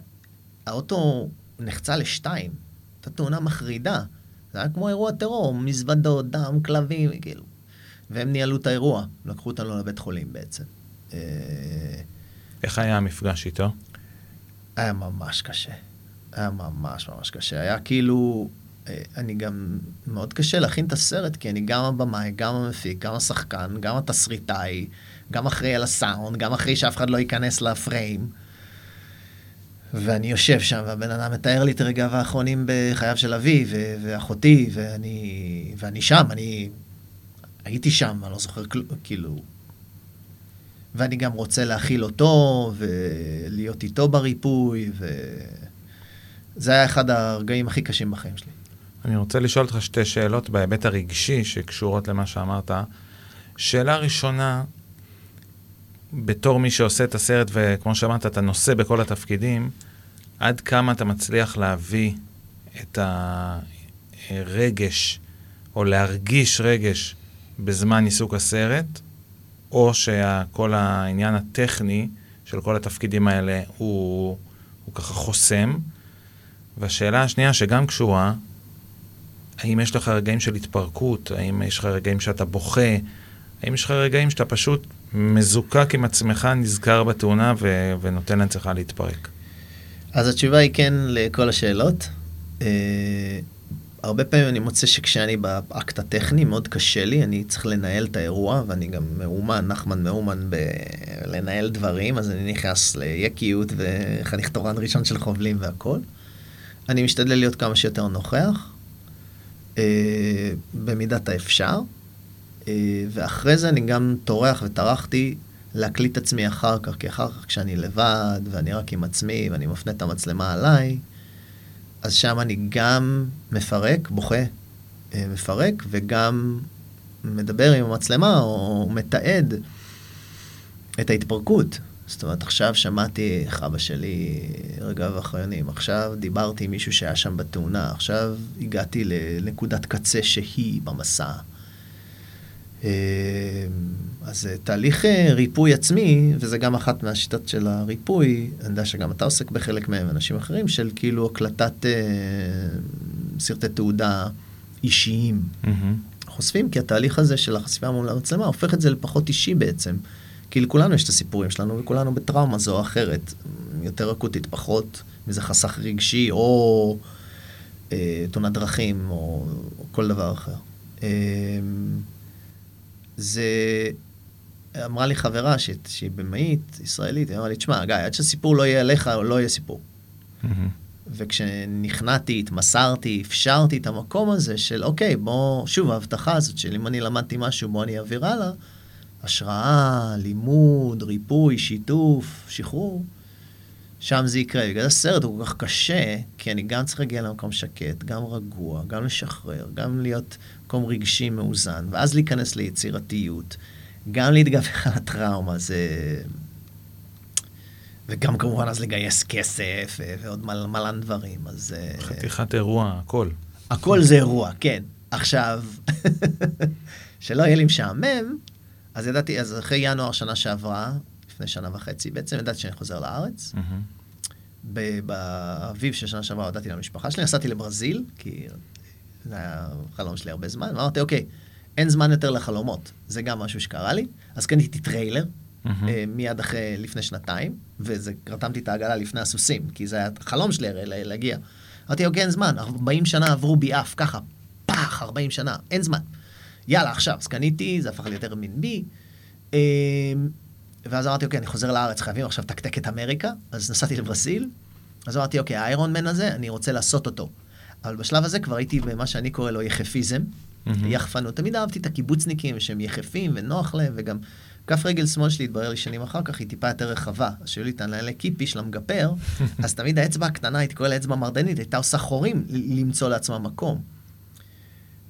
האוטו נחצה לשתיים. הייתה תאונה מחרידה. זה היה כמו אירוע טרור, מזוודות, דם, כלבים, כאילו. והם ניהלו את האירוע, לקחו אותנו לבית חולים בעצם. אה, איך היה המפגש איתו? היה ממש קשה. היה ממש ממש קשה. היה כאילו, אה, אני גם, מאוד קשה להכין את הסרט, כי אני גם הבמאי, גם המפיק, גם השחקן, גם התסריטאי, גם אחראי על הסאונד, גם אחראי שאף אחד לא ייכנס לפריים. ואני יושב שם, והבן אדם מתאר לי את רגעיו האחרונים בחייו של אבי ו- ואחותי, ואני, ואני שם, אני הייתי שם, אני לא זוכר כלום, כאילו... ואני גם רוצה להכיל אותו, ולהיות איתו בריפוי, ו... זה היה אחד הרגעים הכי קשים בחיים שלי. אני רוצה לשאול אותך שתי שאלות בהיבט הרגשי שקשורות למה שאמרת. שאלה ראשונה, בתור מי שעושה את הסרט, וכמו שאמרת, אתה נושא בכל התפקידים, עד כמה אתה מצליח להביא את הרגש, או להרגיש רגש בזמן עיסוק הסרט, או שכל העניין הטכני של כל התפקידים האלה הוא, הוא ככה חוסם. והשאלה השנייה, שגם קשורה, האם יש לך רגעים של התפרקות? האם יש לך רגעים שאתה בוכה? האם יש לך רגעים שאתה פשוט מזוקק עם עצמך, נזכר בתאונה ו- ונותן לעצמך להתפרק? אז התשובה היא כן לכל השאלות. Uh, הרבה פעמים אני מוצא שכשאני באקט הטכני, מאוד קשה לי, אני צריך לנהל את האירוע, ואני גם מאומן, נחמן מאומן בלנהל דברים, אז אני נכנס ליקיות וחניך תורן ראשון של חובלים והכל. אני משתדל להיות כמה שיותר נוכח, uh, במידת האפשר, ואחרי זה אני גם טורח וטרחתי להקליט עצמי אחר כך, כי אחר כך כשאני לבד, ואני רק עם עצמי, ואני מפנה את המצלמה עליי, אז שם אני גם מפרק, בוכה, אה, מפרק, וגם מדבר עם המצלמה, או מתעד את ההתפרקות. זאת אומרת, עכשיו שמעתי איך אבא שלי רגעיו האחרונים, עכשיו דיברתי עם מישהו שהיה שם בתאונה, עכשיו הגעתי לנקודת קצה שהיא במסע. אה, אז זה תהליך אה, ריפוי עצמי, וזה גם אחת מהשיטות של הריפוי, אני יודע שגם אתה עוסק בחלק מהם, אנשים אחרים, של כאילו הקלטת אה, סרטי תעודה אישיים. חושפים, כי התהליך הזה של החשיפה מול המצלמה הופך את זה לפחות אישי בעצם. כי לכולנו יש את הסיפורים שלנו, וכולנו בטראומה זו או אחרת, יותר אקוטית, פחות, אם זה חסך רגשי, או אה, תאונת דרכים, או, או כל דבר אחר. אה, זה... אמרה לי חברה ש... שהיא במאית ישראלית, היא אמרה לי, תשמע, גיא, עד שהסיפור לא יהיה עליך, לא יהיה סיפור. וכשנכנעתי, התמסרתי, אפשרתי את המקום הזה של, אוקיי, בוא, שוב, ההבטחה הזאת של אם אני למדתי משהו, בוא אני אעביר הלאה, השראה, לימוד, ריפוי, שיתוף, שחרור, שם זה יקרה. בגלל הסרט הוא כל כך קשה, כי אני גם צריך להגיע למקום שקט, גם רגוע, גם לשחרר, גם להיות מקום רגשי מאוזן, ואז להיכנס ליצירתיות, גם להתגבר על הטראומה, זה... וגם כמובן אז לגייס כסף ועוד מל- מלן דברים, אז... אה, חתיכת אירוע, הכל. הכל זה אירוע, כן. עכשיו, שלא יהיה לי משעמם, אז ידעתי, אז אחרי ינואר שנה שעברה, לפני שנה וחצי, בעצם ידעתי שאני חוזר לארץ. באביב של שנה שעברה הודעתי למשפחה שלי, נסעתי לברזיל, כי זה היה חלום שלי הרבה זמן, ואמרתי, אוקיי, אין זמן יותר לחלומות, זה גם משהו שקרה לי, אז קניתי טריילר, מהמם. אה, מיד אחרי, לפני שנתיים, וזה, רתמתי את העגלה לפני הסוסים, כי זה היה החלום שלי הרי לה- להגיע. אמרתי, אוקיי, אין זמן, 40 שנה עברו בי אף, ככה, פח, 40 שנה, אין זמן. יאללה, עכשיו, אז קניתי, זה הפך ליותר מין בי. ואז אמרתי, אוקיי, אני חוזר לארץ, חייבים עכשיו לתקתק את אמריקה, אז נסעתי לברסיל, אז אמרתי, אוקיי, האיירון מן הזה, אני רוצה לעשות אותו. אבל בשלב הזה כבר הייתי במה שאני קורא לו יחפיזם, יחפנות. תמיד אהבתי את הקיבוצניקים שהם יחפים ונוח להם, וגם כף רגל שמאל שלי התברר לי שנים אחר כך, היא טיפה יותר רחבה. אז שהיו לי את הנעלי קיפי של המגפר, אז תמיד האצבע הקטנה, הייתי קורא לה אצבע מרדנית, הייתה עושה חורים למצוא לעצמה מקום.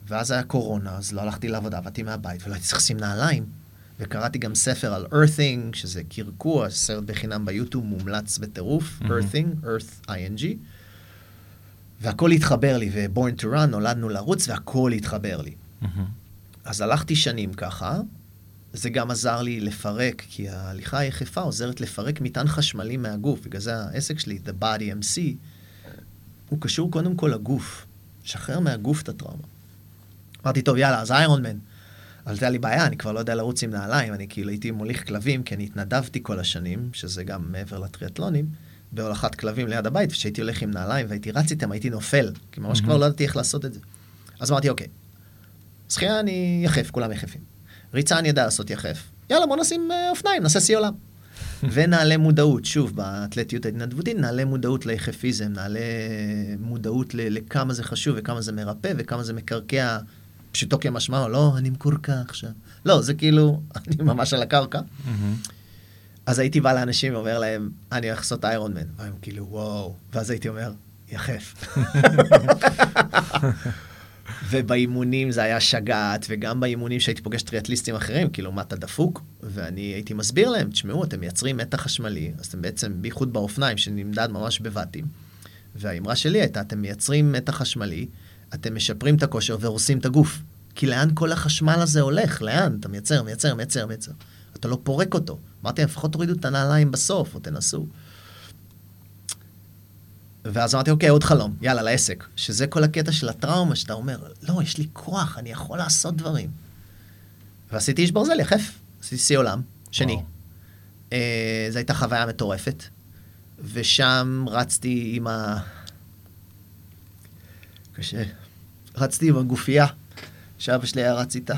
ואז היה קורונה, אז לא הלכתי לעבודה, עבדתי מהבית, ולא הייתי צריך לשים נעליים. וקראתי גם ספר על earthing, שזה קרקוע, סרט בחינם ביוטיוב, מומלץ בטירוף, Mhm. earthing, earth ing. והכל התחבר לי, ו-born to run, נולדנו לרוץ, והכל התחבר לי. מהמם. אז הלכתי שנים ככה, זה גם עזר לי לפרק, כי ההליכה היחפה עוזרת לפרק מטען חשמלי מהגוף, בגלל זה העסק שלי, The Body MC, הוא קשור קודם כל לגוף. שחרר מהגוף את הטראומה. אמרתי, טוב, יאללה, אז איירון מן. אבל הייתה לי בעיה, אני כבר לא יודע לרוץ עם נעליים, אני כאילו הייתי מוליך כלבים, כי אני התנדבתי כל השנים, שזה גם מעבר לטריאטלונים, בהולכת כלבים ליד הבית, וכשהייתי הולך עם נעליים והייתי רץ איתם, הייתי נופל, כי ממש Mhm. כבר לא ידעתי איך לעשות את זה. אז אמרתי, אוקיי, שחייה אני יחף, כולם יחפים. ריצה אני יודע לעשות יחף. יאללה, בוא נשים אה, אופניים, נעשה שיא עולם. ונעלה מודעות, שוב, באתלטיות ההתנדבותית, נעלה מודעות ליחפיזם, נעלה מודעות ל- לכמה זה חשוב וכמה זה מרפא וכמה זה מקרקע, פשוטו כמשמעו, לא, אני מקורקע עכשיו. לא, זה כאילו, אני ממש על הקרקע. מהמם. אז הייתי בא לאנשים ואומר להם, אני הולך לעשות איירון מן. והם כאילו, וואו. ואז הייתי אומר, יחף. ובאימונים זה היה שגעת, וגם באימונים שהייתי פוגש טריאטליסטים אחרים, כאילו, מה אתה דפוק? ואני הייתי מסביר להם, תשמעו, אתם מייצרים מתח חשמלי, אז אתם בעצם, בייחוד באופניים, שנמדד ממש בבתים. והאמרה שלי הייתה, אתם מייצרים מתח חשמלי, אתם משפרים את הכושר והורסים את הגוף. כי לאן כל החשמל הזה הולך? לאן? אתה מייצר, מייצר, מייצר, מייצר. אתה לא פורק אותו. אמרתי, לפחות תורידו את הנעליים בסוף, או תנסו. ואז אמרתי, אוקיי, עוד חלום, יאללה, לעסק. שזה כל הקטע של הטראומה, שאתה אומר, לא, יש לי כוח, אני יכול לעשות דברים. ועשיתי איש ברזל יחף, עשיתי שיא עולם, שני. אה, זו הייתה חוויה מטורפת, ושם רצתי עם ה... קשה. רצתי עם הגופייה שאבא שלי היה רץ איתה.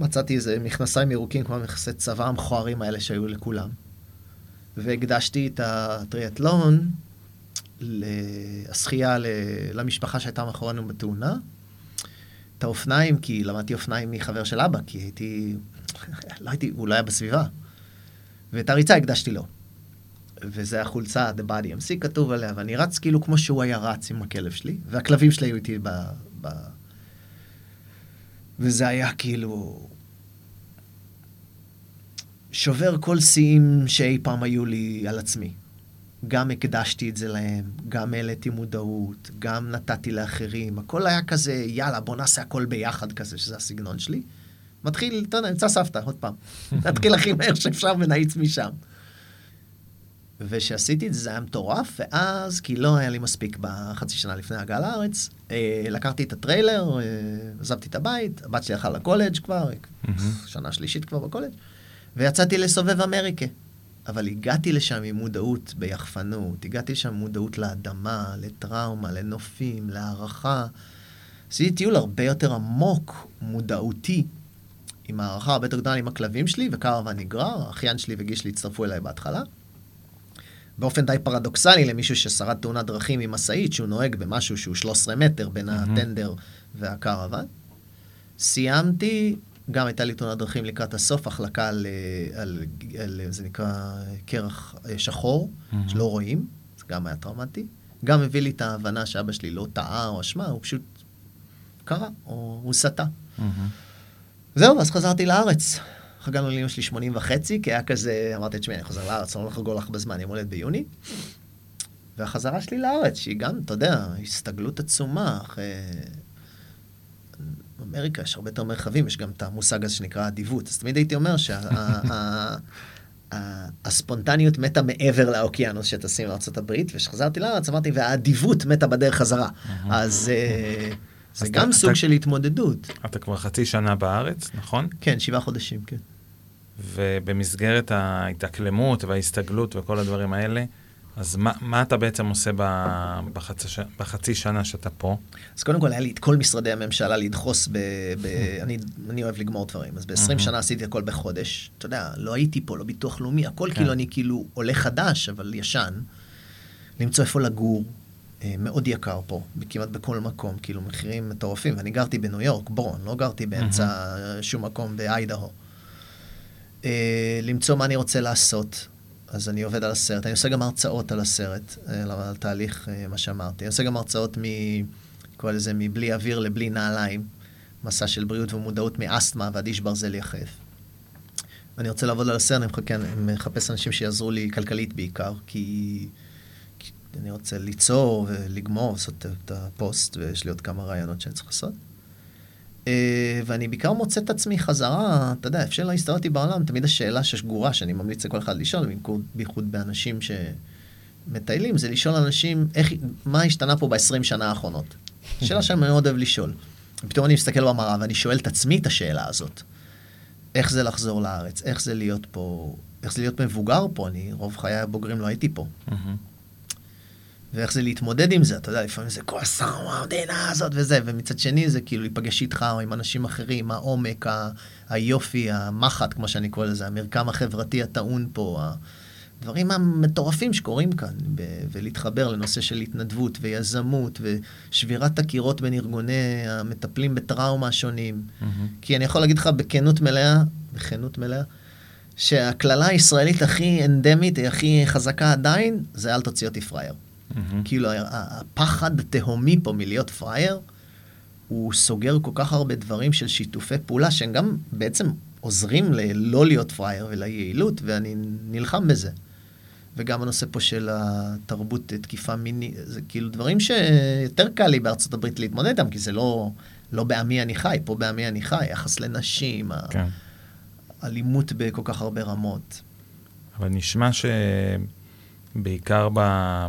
ומצאתי איזה מכנסיים ירוקים כמו מכנסי צבא המכוערים האלה שהיו לכולם. והקדשתי את הטריאטלון, השחייה למשפחה שהייתה מאחורינו בתאונה. את האופניים, כי למדתי אופניים מחבר של אבא, כי הייתי... לא הייתי, הוא לא היה בסביבה. ואת הריצה הקדשתי לו. וזה החולצה, The Body MC כתוב עליה, ואני רץ כאילו כמו שהוא היה רץ עם הכלב שלי, והכלבים שלי היו איתי ב... ב... וזה היה כאילו... שובר כל שיאים שאי פעם היו לי על עצמי. גם הקדשתי את זה להם, גם העליתי מודעות, גם נתתי לאחרים, הכל היה כזה, יאללה, בוא נעשה הכל ביחד כזה, שזה הסגנון שלי. מתחיל, אתה יודע, נמצא סבתא, עוד פעם. נתחיל הכי מהר שאפשר ונאיץ משם. וכשעשיתי את זה, זה היה מטורף, ואז, כי לא היה לי מספיק בחצי שנה לפני הגעה לארץ, אה, לקחתי את הטריילר, אה, עזבתי את הבית, הבת שלי הלכה לקולג' כבר, מהמם. שנה שלישית כבר בקולג', ויצאתי לסובב אמריקה. אבל הגעתי לשם עם מודעות ביחפנות, הגעתי לשם עם מודעות לאדמה, לטראומה, לנופים, להערכה. עשיתי טיול הרבה יותר עמוק, מודעותי, עם הערכה הרבה יותר גדולה עם הכלבים שלי, וקרוון נגרר, האחיין שלי וגיש שלי הצטרפו אליי בהתחלה. באופן די פרדוקסלי למישהו ששרד תאונת דרכים עם משאית, שהוא נוהג במשהו שהוא 13 מטר בין מהמם. הטנדר והקרוון. סיימתי, גם הייתה לי תאונת דרכים לקראת הסוף, החלקה על, אה, על, על, זה נקרא קרח אה, שחור, מהמם. שלא רואים, זה גם היה טראומטי. גם הביא לי את ההבנה שאבא שלי לא טעה או אשמה, הוא פשוט קרה, או הוא סטה. מהמם. זהו, אז חזרתי לארץ. חגגנו לאמא שלי 80 וחצי, כי היה כזה, אמרתי, תשמעי, אני חוזר לארץ, אני לא לחגוג לך בזמן, יום הולדת ביוני. והחזרה שלי לארץ, שהיא גם, אתה יודע, הסתגלות עצומה, אחרי... באמריקה יש הרבה יותר מרחבים, יש גם את המושג הזה שנקרא אדיבות. אז תמיד הייתי אומר שהספונטניות מתה מעבר לאוקיינוס שטסים לארה"ב, וכשחזרתי לארץ אמרתי, והאדיבות מתה בדרך חזרה. אז אה, זה גם אתה- סוג אתה- של התמודדות. אתה כבר חצי שנה בארץ, נכון? כן, שבעה חודשים, כן. ובמסגרת ההתאקלמות וההסתגלות וכל הדברים האלה, אז מה, מה אתה בעצם עושה בחצי, בחצי שנה שאתה פה? אז קודם כל היה לי את כל משרדי הממשלה לדחוס ב... ב אני, אני אוהב לגמור דברים, אז ב-20 שנה עשיתי הכל בחודש. אתה יודע, לא הייתי פה, לא ביטוח לאומי, הכל כן. כאילו אני כאילו עולה חדש, אבל ישן. למצוא איפה לגור, אה, מאוד יקר פה, כמעט בכל מקום, כאילו מחירים מטורפים. ואני גרתי בניו יורק, בורון, לא גרתי באמצע שום מקום באיידהו. אה, למצוא מה אני רוצה לעשות. אז אני עובד על הסרט, אני עושה גם הרצאות על הסרט, אה, על תהליך, מה שאמרתי. אני עושה גם הרצאות מ... קורא לזה מבלי אוויר לבלי נעליים, מסע של בריאות ומודעות מאסתמה ועד איש ברזל יחף. ואני רוצה לעבוד על הסרט, אני מחכה, אני מחפש אנשים שיעזרו לי כלכלית בעיקר, כי... אני רוצה ליצור ולגמור, לעשות את הפוסט, ויש לי עוד כמה רעיונות שאני צריך לעשות. אה, ואני בעיקר מוצא את עצמי חזרה, אתה יודע, אפשר להסתכל אותי בעולם, תמיד השאלה ששגורה, שאני ממליץ לכל אחד לשאול, בייחוד באנשים שמטיילים, זה לשאול אנשים, איך, מה השתנה פה ב-20 שנה האחרונות? שאלה שאני מאוד אוהב לשאול. פתאום אני מסתכל במראה ואני שואל את עצמי את השאלה הזאת. איך זה לחזור לארץ? איך זה להיות פה? איך זה להיות מבוגר פה? אני, רוב חיי הבוגרים לא הייתי פה. ואיך זה להתמודד עם זה, אתה יודע, לפעמים זה כועס המדינה הזאת וזה, ומצד שני זה כאילו להיפגש איתך או עם אנשים אחרים, העומק, ה- היופי, המחט, כמו שאני קורא לזה, המרקם החברתי הטעון פה, הדברים המטורפים שקורים כאן, ב- ולהתחבר לנושא של התנדבות ויזמות ושבירת הקירות בין ארגוני המטפלים בטראומה השונים. Mm-hmm. כי אני יכול להגיד לך בכנות מלאה, בכנות מלאה, שהקללה הישראלית הכי אנדמית, הכי חזקה עדיין, זה אל תוציא אותי פראייר. Mm-hmm. כאילו, הפחד התהומי פה מלהיות פראייר, הוא סוגר כל כך הרבה דברים של שיתופי פעולה, שהם גם בעצם עוזרים ללא להיות פראייר וליעילות, ואני נלחם בזה. וגם הנושא פה של התרבות תקיפה מינית, זה כאילו דברים שיותר קל לי בארצות הברית להתמודד איתם, כי זה לא, לא בעמי אני חי, פה בעמי אני חי, יחס לנשים, כן. אלימות בכל כך הרבה רמות. אבל נשמע ש... בעיקר ב,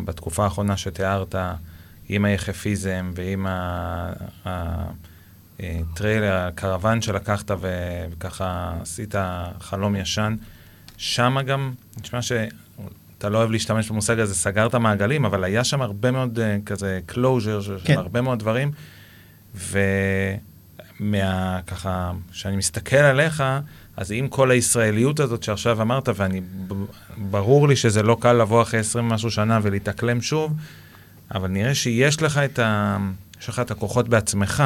בתקופה האחרונה שתיארת, עם היחפיזם ועם הטריילר, הקרוון שלקחת וככה עשית חלום ישן, שמה גם, נשמע שאתה לא אוהב להשתמש במושג הזה, סגרת מעגלים, אבל היה שם הרבה מאוד אה, כזה closure של כן. הרבה מאוד דברים, ומה, ככה, כשאני מסתכל עליך, אז עם כל הישראליות הזאת שעכשיו אמרת, ואני, ברור לי שזה לא קל לבוא אחרי 20 משהו שנה ולהתאקלם שוב, אבל נראה שיש לך את ה... יש לך את הכוחות בעצמך,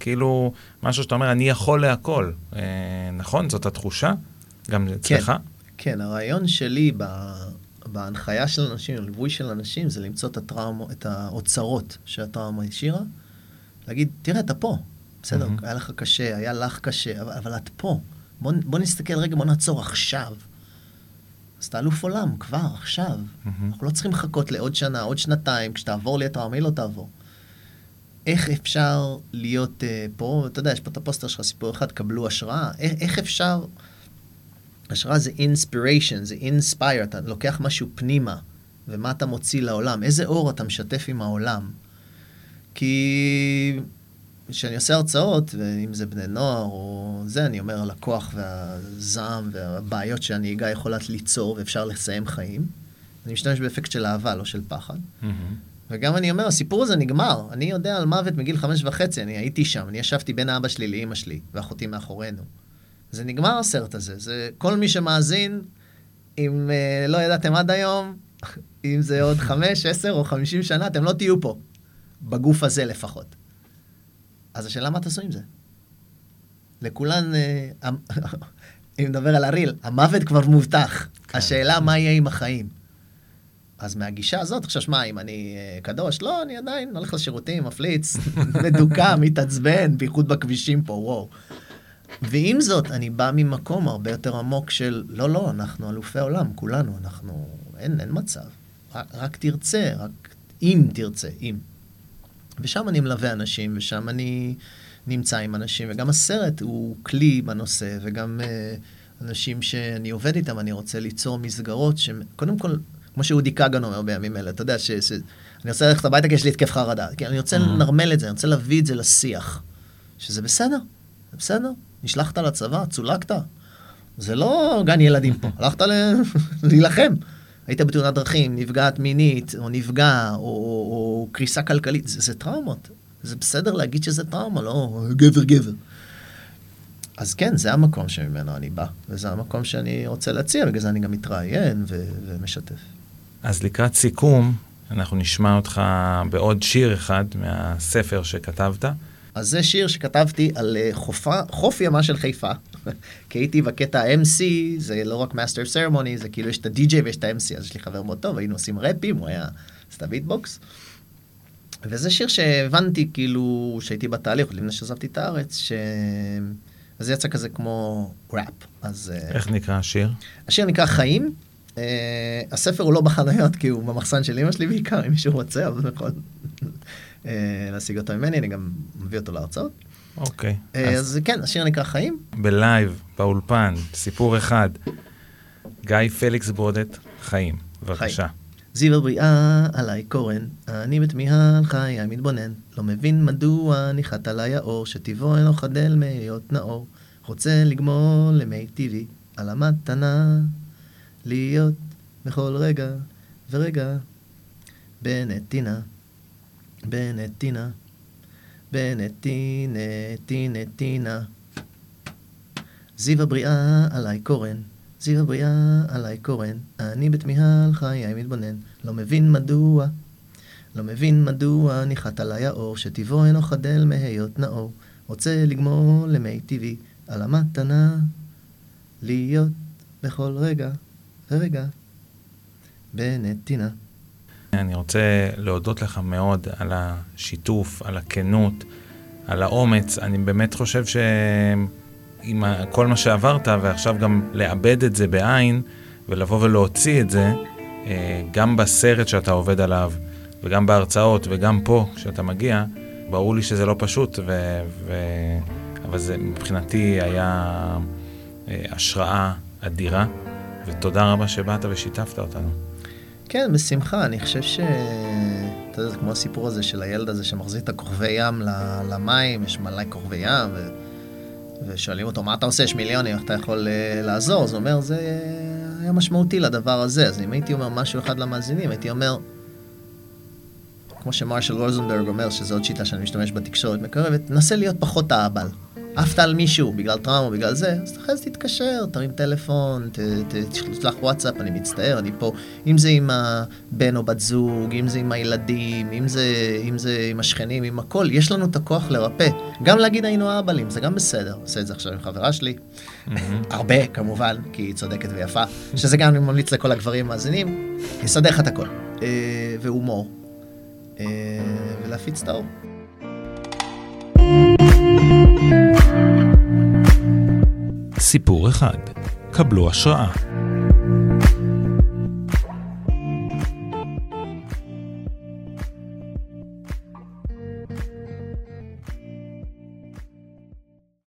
כאילו משהו שאתה אומר, אני יכול להכל. אה, נכון? זאת התחושה? גם אצלך? כן, כן, הרעיון שלי ב... בהנחיה של אנשים, בליווי של אנשים, זה למצוא את הטראומה, את האוצרות שהטראומה השאירה, להגיד, תראה, אתה פה, בסדר, mm-hmm. היה לך קשה, היה לך קשה, אבל, אבל את פה. בוא, בוא נסתכל רגע, בוא נעצור עכשיו. אז אתה אלוף עולם, כבר, עכשיו. Mm-hmm. אנחנו לא צריכים לחכות לעוד שנה, עוד שנתיים, כשתעבור לי היא לא תעבור. איך אפשר להיות uh, פה, אתה יודע, יש פה את הפוסטר שלך, סיפור אחד, קבלו השראה. איך, איך אפשר, השראה זה inspiration, זה inspire, אתה לוקח משהו פנימה, ומה אתה מוציא לעולם, איזה אור אתה משתף עם העולם. כי כשאני עושה הרצאות, ואם זה בני נוער או זה, אני אומר על הכוח והזעם והבעיות שהנהיגה יכולה ליצור ואפשר לסיים חיים. אני משתמש באפקט של אהבה, לא של פחד. Mm-hmm. וגם אני אומר, הסיפור הזה נגמר. אני יודע על מוות מגיל חמש וחצי, אני הייתי שם, אני ישבתי בין אבא שלי לאימא שלי, ואחותי מאחורינו. זה נגמר הסרט הזה. זה כל מי שמאזין, אם אה, לא ידעתם עד היום, אם זה עוד חמש, עשר או חמישים שנה, אתם לא תהיו פה. בגוף הזה לפחות. אז השאלה מה תעשו עם זה? לכולן, אה, אם נדבר על הריל, המוות כבר מובטח. כן. השאלה מה יהיה עם החיים. אז מהגישה הזאת, עכשיו שמע, אם אני uh, קדוש, לא, אני עדיין הולך לשירותים, מפליץ, מדוכא, מתעצבן, בייחוד בכבישים פה, וואו. ועם זאת, אני בא ממקום הרבה יותר עמוק של, לא, לא, אנחנו אלופי עולם, כולנו, אנחנו, אין, אין מצב. רק, רק תרצה, רק אם תרצה, אם. ושם אני מלווה אנשים, ושם אני נמצא עם אנשים, וגם הסרט הוא כלי בנושא, וגם uh, אנשים שאני עובד איתם, אני רוצה ליצור מסגרות שקודם כל, כמו שאודי כגן אומר בימים אלה, אתה יודע, ש, ש, אני רוצה ללכת הביתה כי יש לי התקף חרדה, כי אני רוצה mm-hmm. לנרמל את זה, אני רוצה להביא את זה לשיח, שזה בסדר, זה בסדר, נשלחת לצבא, צולקת, זה לא גן ילדים פה, הלכת. להילחם. היית בתאונת דרכים, נפגעת מינית, או נפגע, או, או, או קריסה כלכלית, זה, זה טראומות. זה בסדר להגיד שזה טראומה, לא גבר גבר. אז כן, זה המקום שממנו אני בא, וזה המקום שאני רוצה להציע, בגלל זה אני גם מתראיין ו- ומשתף. אז לקראת סיכום, אנחנו נשמע אותך בעוד שיר אחד מהספר שכתבת. אז זה שיר שכתבתי על אה, חופה, חוף ימה של חיפה. כי הייתי בקטע MC, זה לא רק master ceremony, זה כאילו יש את ה-DJ ויש את ה-MC, אז יש לי חבר מאוד טוב, היינו עושים ראפים, הוא היה עשתה ביטבוקס. וזה שיר שהבנתי, כאילו, שהייתי בתהליך, לפני שעזבתי את הארץ, ש... אז זה יצא כזה כמו ראפ. אז... אה, איך נקרא השיר? השיר נקרא חיים. Uh, הספר הוא לא בחנויות, כי הוא במחסן של אמא שלי בעיקר, אם מישהו רוצה, אבל uh, להשיג אותו ממני, אני גם מביא אותו להרצאות. אוקיי. Uh, אז... כן, השיר נקרא חיים. בלייב, באולפן, סיפור אחד. גיא פליקס ברודט, חיים. בבקשה. זיו הבריאה עליי קורן, אני בתמיהה על חיי מתבונן, לא מבין מדוע ניחת עליי האור, שטבעו אינו חדל מהיות נאור, רוצה לגמול למי טבעי על המתנה, להיות בכל רגע ורגע בנתינה, בנתינה, בנתינתינתינה. זיו הבריאה עליי קורן, זיו הבריאה עליי קורן, אני בתמיהה על חיי מתבונן, לא מבין מדוע, לא מבין מדוע ניחת עליי האור, שטבעו אינו חדל מהיות נאור, רוצה לגמור למי טבעי על המתנה, להיות בכל רגע ורגע בנתינה. אני רוצה להודות לך מאוד על השיתוף, על הכנות, על האומץ. אני באמת חושב ש... עם כל מה שעברת, ועכשיו גם לאבד את זה בעין, ולבוא ולהוציא את זה, אה, גם בסרט שאתה עובד עליו, וגם בהרצאות, וגם פה, כשאתה מגיע, ברור לי שזה לא פשוט, ו... ו... אבל זה מבחינתי היה אה, השראה אדירה, ותודה רבה שבאת ושיתפת אותנו. כן, בשמחה. אני חושב ש... אתה יודע, זה כמו הסיפור הזה של הילד הזה שמחזיר את הכוכבי ים למים, יש מלא כוכבי ים, ו... ושואלים אותו, מה אתה עושה? יש מיליונים, איך אתה יכול uh, לעזור? אז הוא אומר, זה היה משמעותי לדבר הזה. אז אם הייתי אומר משהו אחד למאזינים, הייתי אומר, כמו שמרשל רוזנברג אומר, שזו עוד שיטה שאני משתמש בתקשורת מקרבת, נסה להיות פחות האבל. עפת על מישהו בגלל טראומה, בגלל זה, אז אחרי זה תתקשר, תרים טלפון, תשלח וואטסאפ, אני מצטער, אני פה. אם זה עם הבן או בת זוג, אם זה עם הילדים, אם זה, אם זה עם השכנים, עם הכל, יש לנו את הכוח לרפא. גם להגיד היינו אהבלים, זה גם בסדר. עושה את זה עכשיו עם חברה שלי. הרבה, כמובן, כי היא צודקת ויפה. שזה גם אני ממליץ לכל הגברים המאזינים, יסדר לך את הכל. אה, והומור. אה, ולהפיץ את האור. סיפור אחד, קבלו השראה.